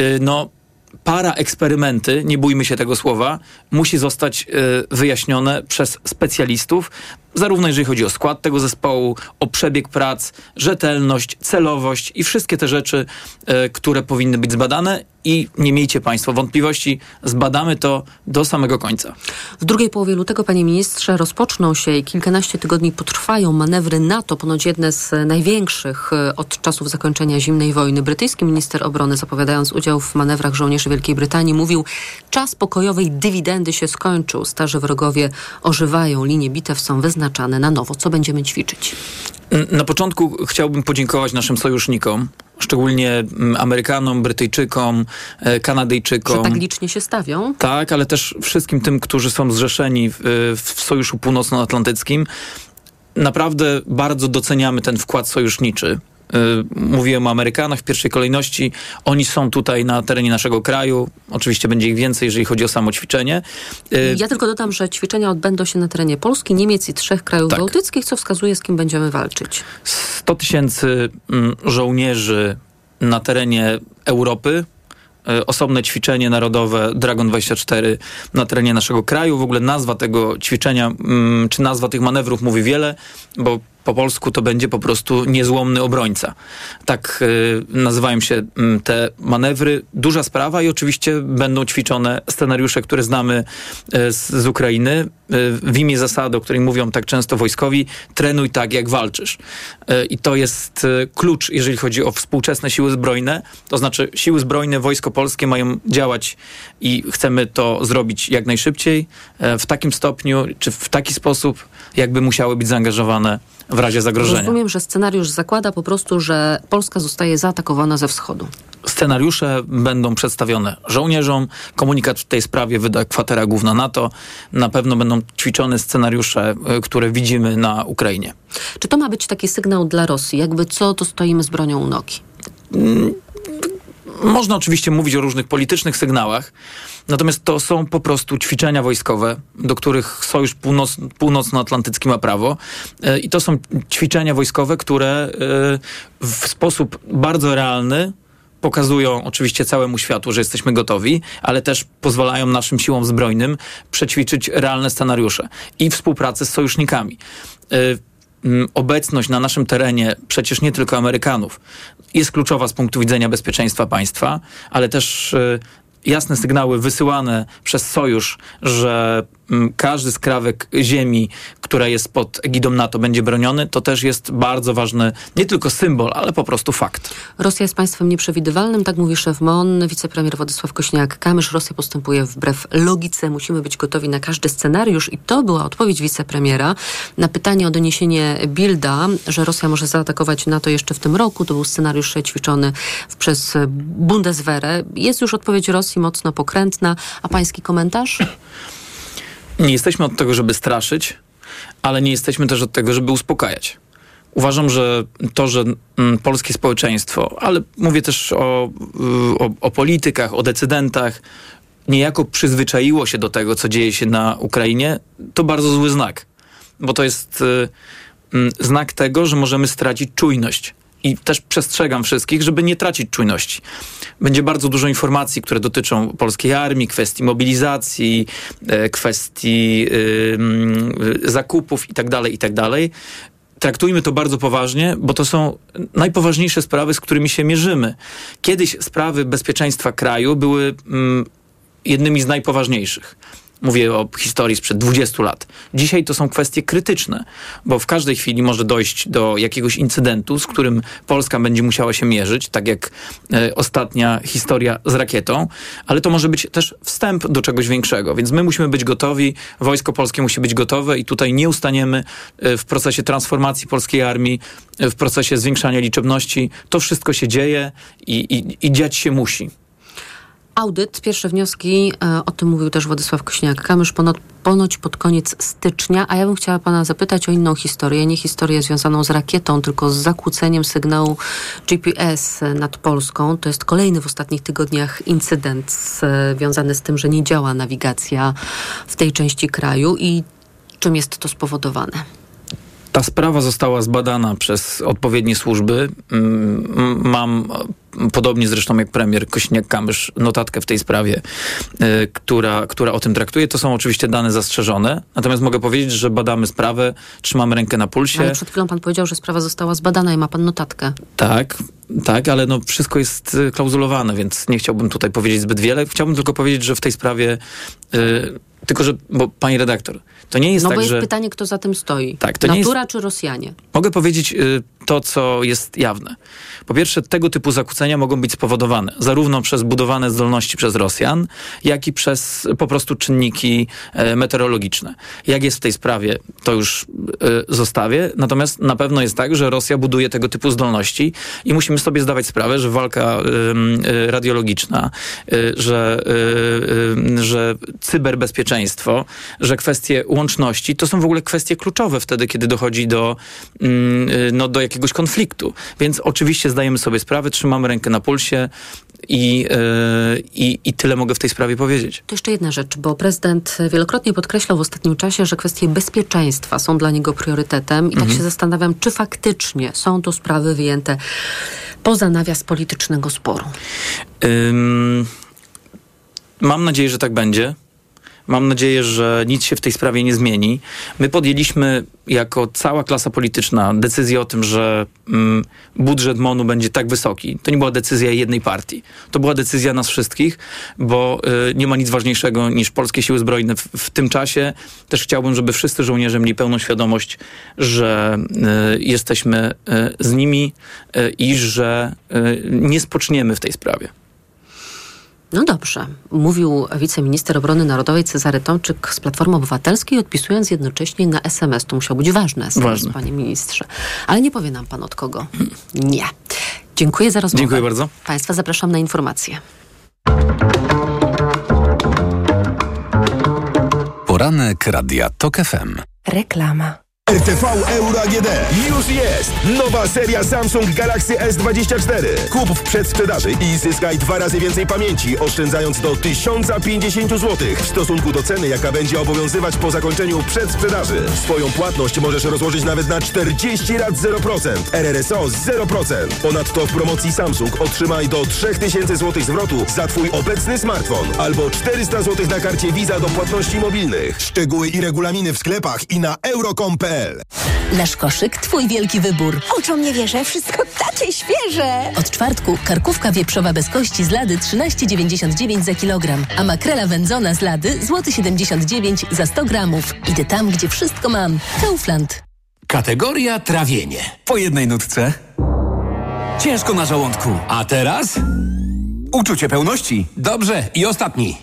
y, no, para eksperymenty, nie bójmy się tego słowa, musi zostać y, wyjaśnione przez specjalistów, zarówno jeżeli chodzi o skład tego zespołu, o przebieg prac, rzetelność, celowość i wszystkie te rzeczy, e, które powinny być zbadane i nie miejcie Państwo wątpliwości, zbadamy to do samego końca. W drugiej połowie lutego, panie ministrze, rozpoczną się i kilkanaście tygodni potrwają manewry NATO, ponoć jedne z największych e, od czasów zakończenia zimnej wojny. Brytyjski minister obrony, zapowiadając udział w manewrach żołnierzy Wielkiej Brytanii, mówił, czas pokojowej dywidendy się skończył. Starzy wrogowie ożywają, linie bitew są wyznaczane na nowo. Co będziemy ćwiczyć? Na początku chciałbym podziękować naszym sojusznikom, szczególnie mm, Amerykanom, Brytyjczykom, e, Kanadyjczykom. Że tak licznie się stawią? Tak, ale też wszystkim tym, którzy są zrzeszeni w, w Sojuszu Północnoatlantyckim. Naprawdę bardzo doceniamy ten wkład sojuszniczy. Y, mówiłem o Amerykanach w pierwszej kolejności. Oni są tutaj na terenie naszego kraju. Oczywiście będzie ich więcej, jeżeli chodzi o samo ćwiczenie. Y, ja tylko dodam, że ćwiczenia odbędą się na terenie Polski, Niemiec i trzech krajów tak. bałtyckich, co wskazuje, z kim będziemy walczyć. 100 tysięcy mm, żołnierzy na terenie Europy, y, osobne ćwiczenie narodowe Dragon 24 na terenie naszego kraju. W ogóle nazwa tego ćwiczenia, mm, czy nazwa tych manewrów mówi wiele, bo po polsku to będzie po prostu niezłomny obrońca. Tak y, nazywają się y, te manewry. Duża sprawa i oczywiście będą ćwiczone scenariusze, które znamy y, z, z, Ukrainy y, w imię zasady, o której mówią tak często wojskowi, trenuj tak, jak walczysz. I to jest klucz, jeżeli chodzi o współczesne siły zbrojne. To znaczy siły zbrojne, wojsko polskie mają działać i chcemy to zrobić jak najszybciej, w takim stopniu, czy w taki sposób, jakby musiały być zaangażowane w razie zagrożenia. Rozumiem, że scenariusz zakłada po prostu, że Polska zostaje zaatakowana ze wschodu. Scenariusze będą przedstawione żołnierzom. Komunikat w tej sprawie wyda kwatera główna NATO. Na pewno będą ćwiczone scenariusze, e, które widzimy na Ukrainie. Czy to ma być taki sygnał dla Rosji? Jakby co, to stoimy z bronią u nogi? Mm, można oczywiście mówić o różnych politycznych sygnałach, natomiast to są po prostu ćwiczenia wojskowe, do których Sojusz Północ, Północnoatlantycki ma prawo. E, I to są ćwiczenia wojskowe, które e, w sposób bardzo realny pokazują oczywiście całemu światu, że jesteśmy gotowi, ale też pozwalają naszym siłom zbrojnym przećwiczyć realne scenariusze i współpracę z sojusznikami e, obecność na naszym terenie przecież nie tylko Amerykanów. Jest kluczowa z punktu widzenia bezpieczeństwa państwa, ale też y, jasne sygnały wysyłane przez Sojusz, że Mm, każdy skrawek ziemi, która jest pod egidą NATO, będzie broniony, to też jest bardzo ważny nie tylko symbol, ale po prostu fakt. Rosja jest państwem nieprzewidywalnym, tak mówi szef MON, wicepremier Władysław Kośniak-Kamysz. Rosja postępuje wbrew logice, musimy być gotowi na każdy scenariusz i to była odpowiedź wicepremiera na pytanie o doniesienie Bilda, że Rosja może zaatakować NATO jeszcze w tym roku. To był scenariusz ćwiczony przez Bundeswehrę. Jest już odpowiedź Rosji mocno pokrętna, a pański komentarz? (clears throat) Nie jesteśmy od tego, żeby straszyć, ale nie jesteśmy też od tego, żeby uspokajać. Uważam, że to, że mm, polskie społeczeństwo, ale mówię też o, y, o, o, politykach, o decydentach, niejako przyzwyczaiło się do tego, co dzieje się na Ukrainie, to bardzo zły znak. Bo to jest y, y, znak tego, że możemy stracić czujność i też przestrzegam wszystkich, żeby nie tracić czujności. Będzie bardzo dużo informacji, które dotyczą polskiej armii, kwestii mobilizacji, e, kwestii yy, zakupów itd., tak itd. Tak Traktujmy to bardzo poważnie, bo to są najpoważniejsze sprawy, z którymi się mierzymy. Kiedyś sprawy bezpieczeństwa kraju były mm, jednymi z najpoważniejszych. Mówię o historii sprzed 20 lat. Dzisiaj to są kwestie krytyczne, bo w każdej chwili może dojść do jakiegoś incydentu, z którym Polska będzie musiała się mierzyć, tak jak e, ostatnia historia z rakietą, ale to może być też wstęp do czegoś większego, więc my musimy być gotowi, wojsko polskie musi być gotowe i tutaj nie ustaniemy e, w procesie transformacji polskiej armii, e, w procesie zwiększania liczebności. To wszystko się dzieje i, i, i dziać się musi. Audyt, pierwsze wnioski, e, o tym mówił też Władysław Kośniak-Kamysz, ponoć, ponoć pod koniec stycznia, a ja bym chciała pana zapytać o inną historię, nie historię związaną z rakietą, tylko z zakłóceniem sygnału GPS nad Polską. To jest kolejny w ostatnich tygodniach incydent związany z tym, że nie działa nawigacja w tej części kraju i czym jest to spowodowane? Ta sprawa została zbadana przez odpowiednie służby. Mm, mam podobnie zresztą jak premier Kośniak-Kamysz, notatkę w tej sprawie, y, która, która o tym traktuje. To są oczywiście dane zastrzeżone, natomiast mogę powiedzieć, że badamy sprawę, trzymamy rękę na pulsie. Ale przed chwilą pan powiedział, że sprawa została zbadana i ma pan notatkę. Tak, tak, ale no wszystko jest y, klauzulowane, więc nie chciałbym tutaj powiedzieć zbyt wiele. Chciałbym tylko powiedzieć, że w tej sprawie, yy, tylko że, bo pani redaktor, to nie jest no tak, bo jest że... pytanie, kto za tym stoi. Tak, to Natura jest... czy Rosjanie? Mogę powiedzieć yy, to, co jest jawne. Po pierwsze, tego typu zakłócenia mogą być spowodowane zarówno przez budowane zdolności przez Rosjan, jak i przez po prostu czynniki e, meteorologiczne. Jak jest w tej sprawie, to już e, zostawię. Natomiast na pewno jest tak, że Rosja buduje tego typu zdolności i musimy sobie zdawać sprawę, że walka e, radiologiczna, że, że cyberbezpieczeństwo, że kwestie łączności to są w ogóle kwestie kluczowe wtedy, kiedy dochodzi do, mm, no, do jakiegoś konfliktu. Więc oczywiście zdajemy sobie sprawę, trzymamy rękę na pulsie i, yy, i, i tyle mogę w tej sprawie powiedzieć. To jeszcze jedna rzecz, bo prezydent wielokrotnie podkreślał w ostatnim czasie, że kwestie bezpieczeństwa są dla niego priorytetem i tak Mhm. się zastanawiam, czy faktycznie są to sprawy wyjęte poza nawias politycznego sporu. Ym, mam nadzieję, że tak będzie. Mam nadzieję, że nic się w tej sprawie nie zmieni. My podjęliśmy jako cała klasa polityczna decyzję o tym, że mm, budżet MONU będzie tak wysoki. To nie była decyzja jednej partii. To była decyzja nas wszystkich, bo y, nie ma nic ważniejszego niż polskie siły zbrojne w, w tym czasie. Też chciałbym, żeby wszyscy żołnierze mieli pełną świadomość, że y, jesteśmy y, z nimi y, i że y, nie spoczniemy w tej sprawie. No dobrze, mówił wiceminister obrony narodowej Cezary Tomczyk z Platformy Obywatelskiej, odpisując jednocześnie na SMS. To musiał być ważny SMS, Ważny. panie ministrze. Ale nie powie nam pan od kogo. (clears throat) Nie. Dziękuję za rozmowę. Dziękuję bardzo. Państwa zapraszam na informacje. Poranek Radia TOK FM. Reklama. RTV Euro AGD. Już jest! Nowa seria Samsung Galaxy S24. Kup w przedsprzedaży i zyskaj dwa razy więcej pamięci, oszczędzając do 1050 zł w stosunku do ceny, jaka będzie obowiązywać po zakończeniu przedsprzedaży. Swoją płatność możesz rozłożyć nawet na 40 lat 0%. RRSO 0%. Ponadto w promocji Samsung otrzymaj do 3000 zł zwrotu za Twój obecny smartfon albo 400 zł na karcie Visa do płatności mobilnych. Szczegóły i regulaminy w sklepach i na euro.com.pl Nasz koszyk, twój wielki wybór. Oczom nie wierzę, wszystko takie świeże. Od czwartku karkówka wieprzowa bez kości z lady 13,99 za kilogram, a makrela wędzona z lady złoty 79 za 100 gramów. Idę tam, gdzie wszystko mam. Kaufland. Kategoria trawienie. Po jednej nutce. Ciężko na żołądku. A teraz? Uczucie pełności. Dobrze. I ostatni.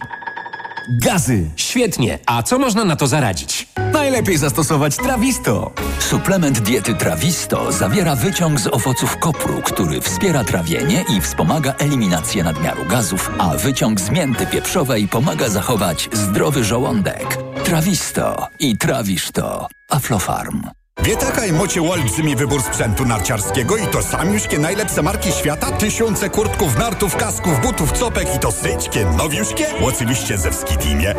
Gazy. Świetnie. A co można na to zaradzić? Najlepiej zastosować Trawisto. Suplement diety Trawisto zawiera wyciąg z owoców kopru, który wspiera trawienie i wspomaga eliminację nadmiaru gazów, a wyciąg z mięty pieprzowej pomaga zachować zdrowy żołądek. Trawisto i trawisz to. Aflofarm. Wietaka i macie olbrzymi wybór sprzętu narciarskiego i to samiuszkie najlepsze marki świata, tysiące kurtków, nartów, kasków, butów, copek i to syćkie, nowiuszkie, oczywiście ze wskidimie,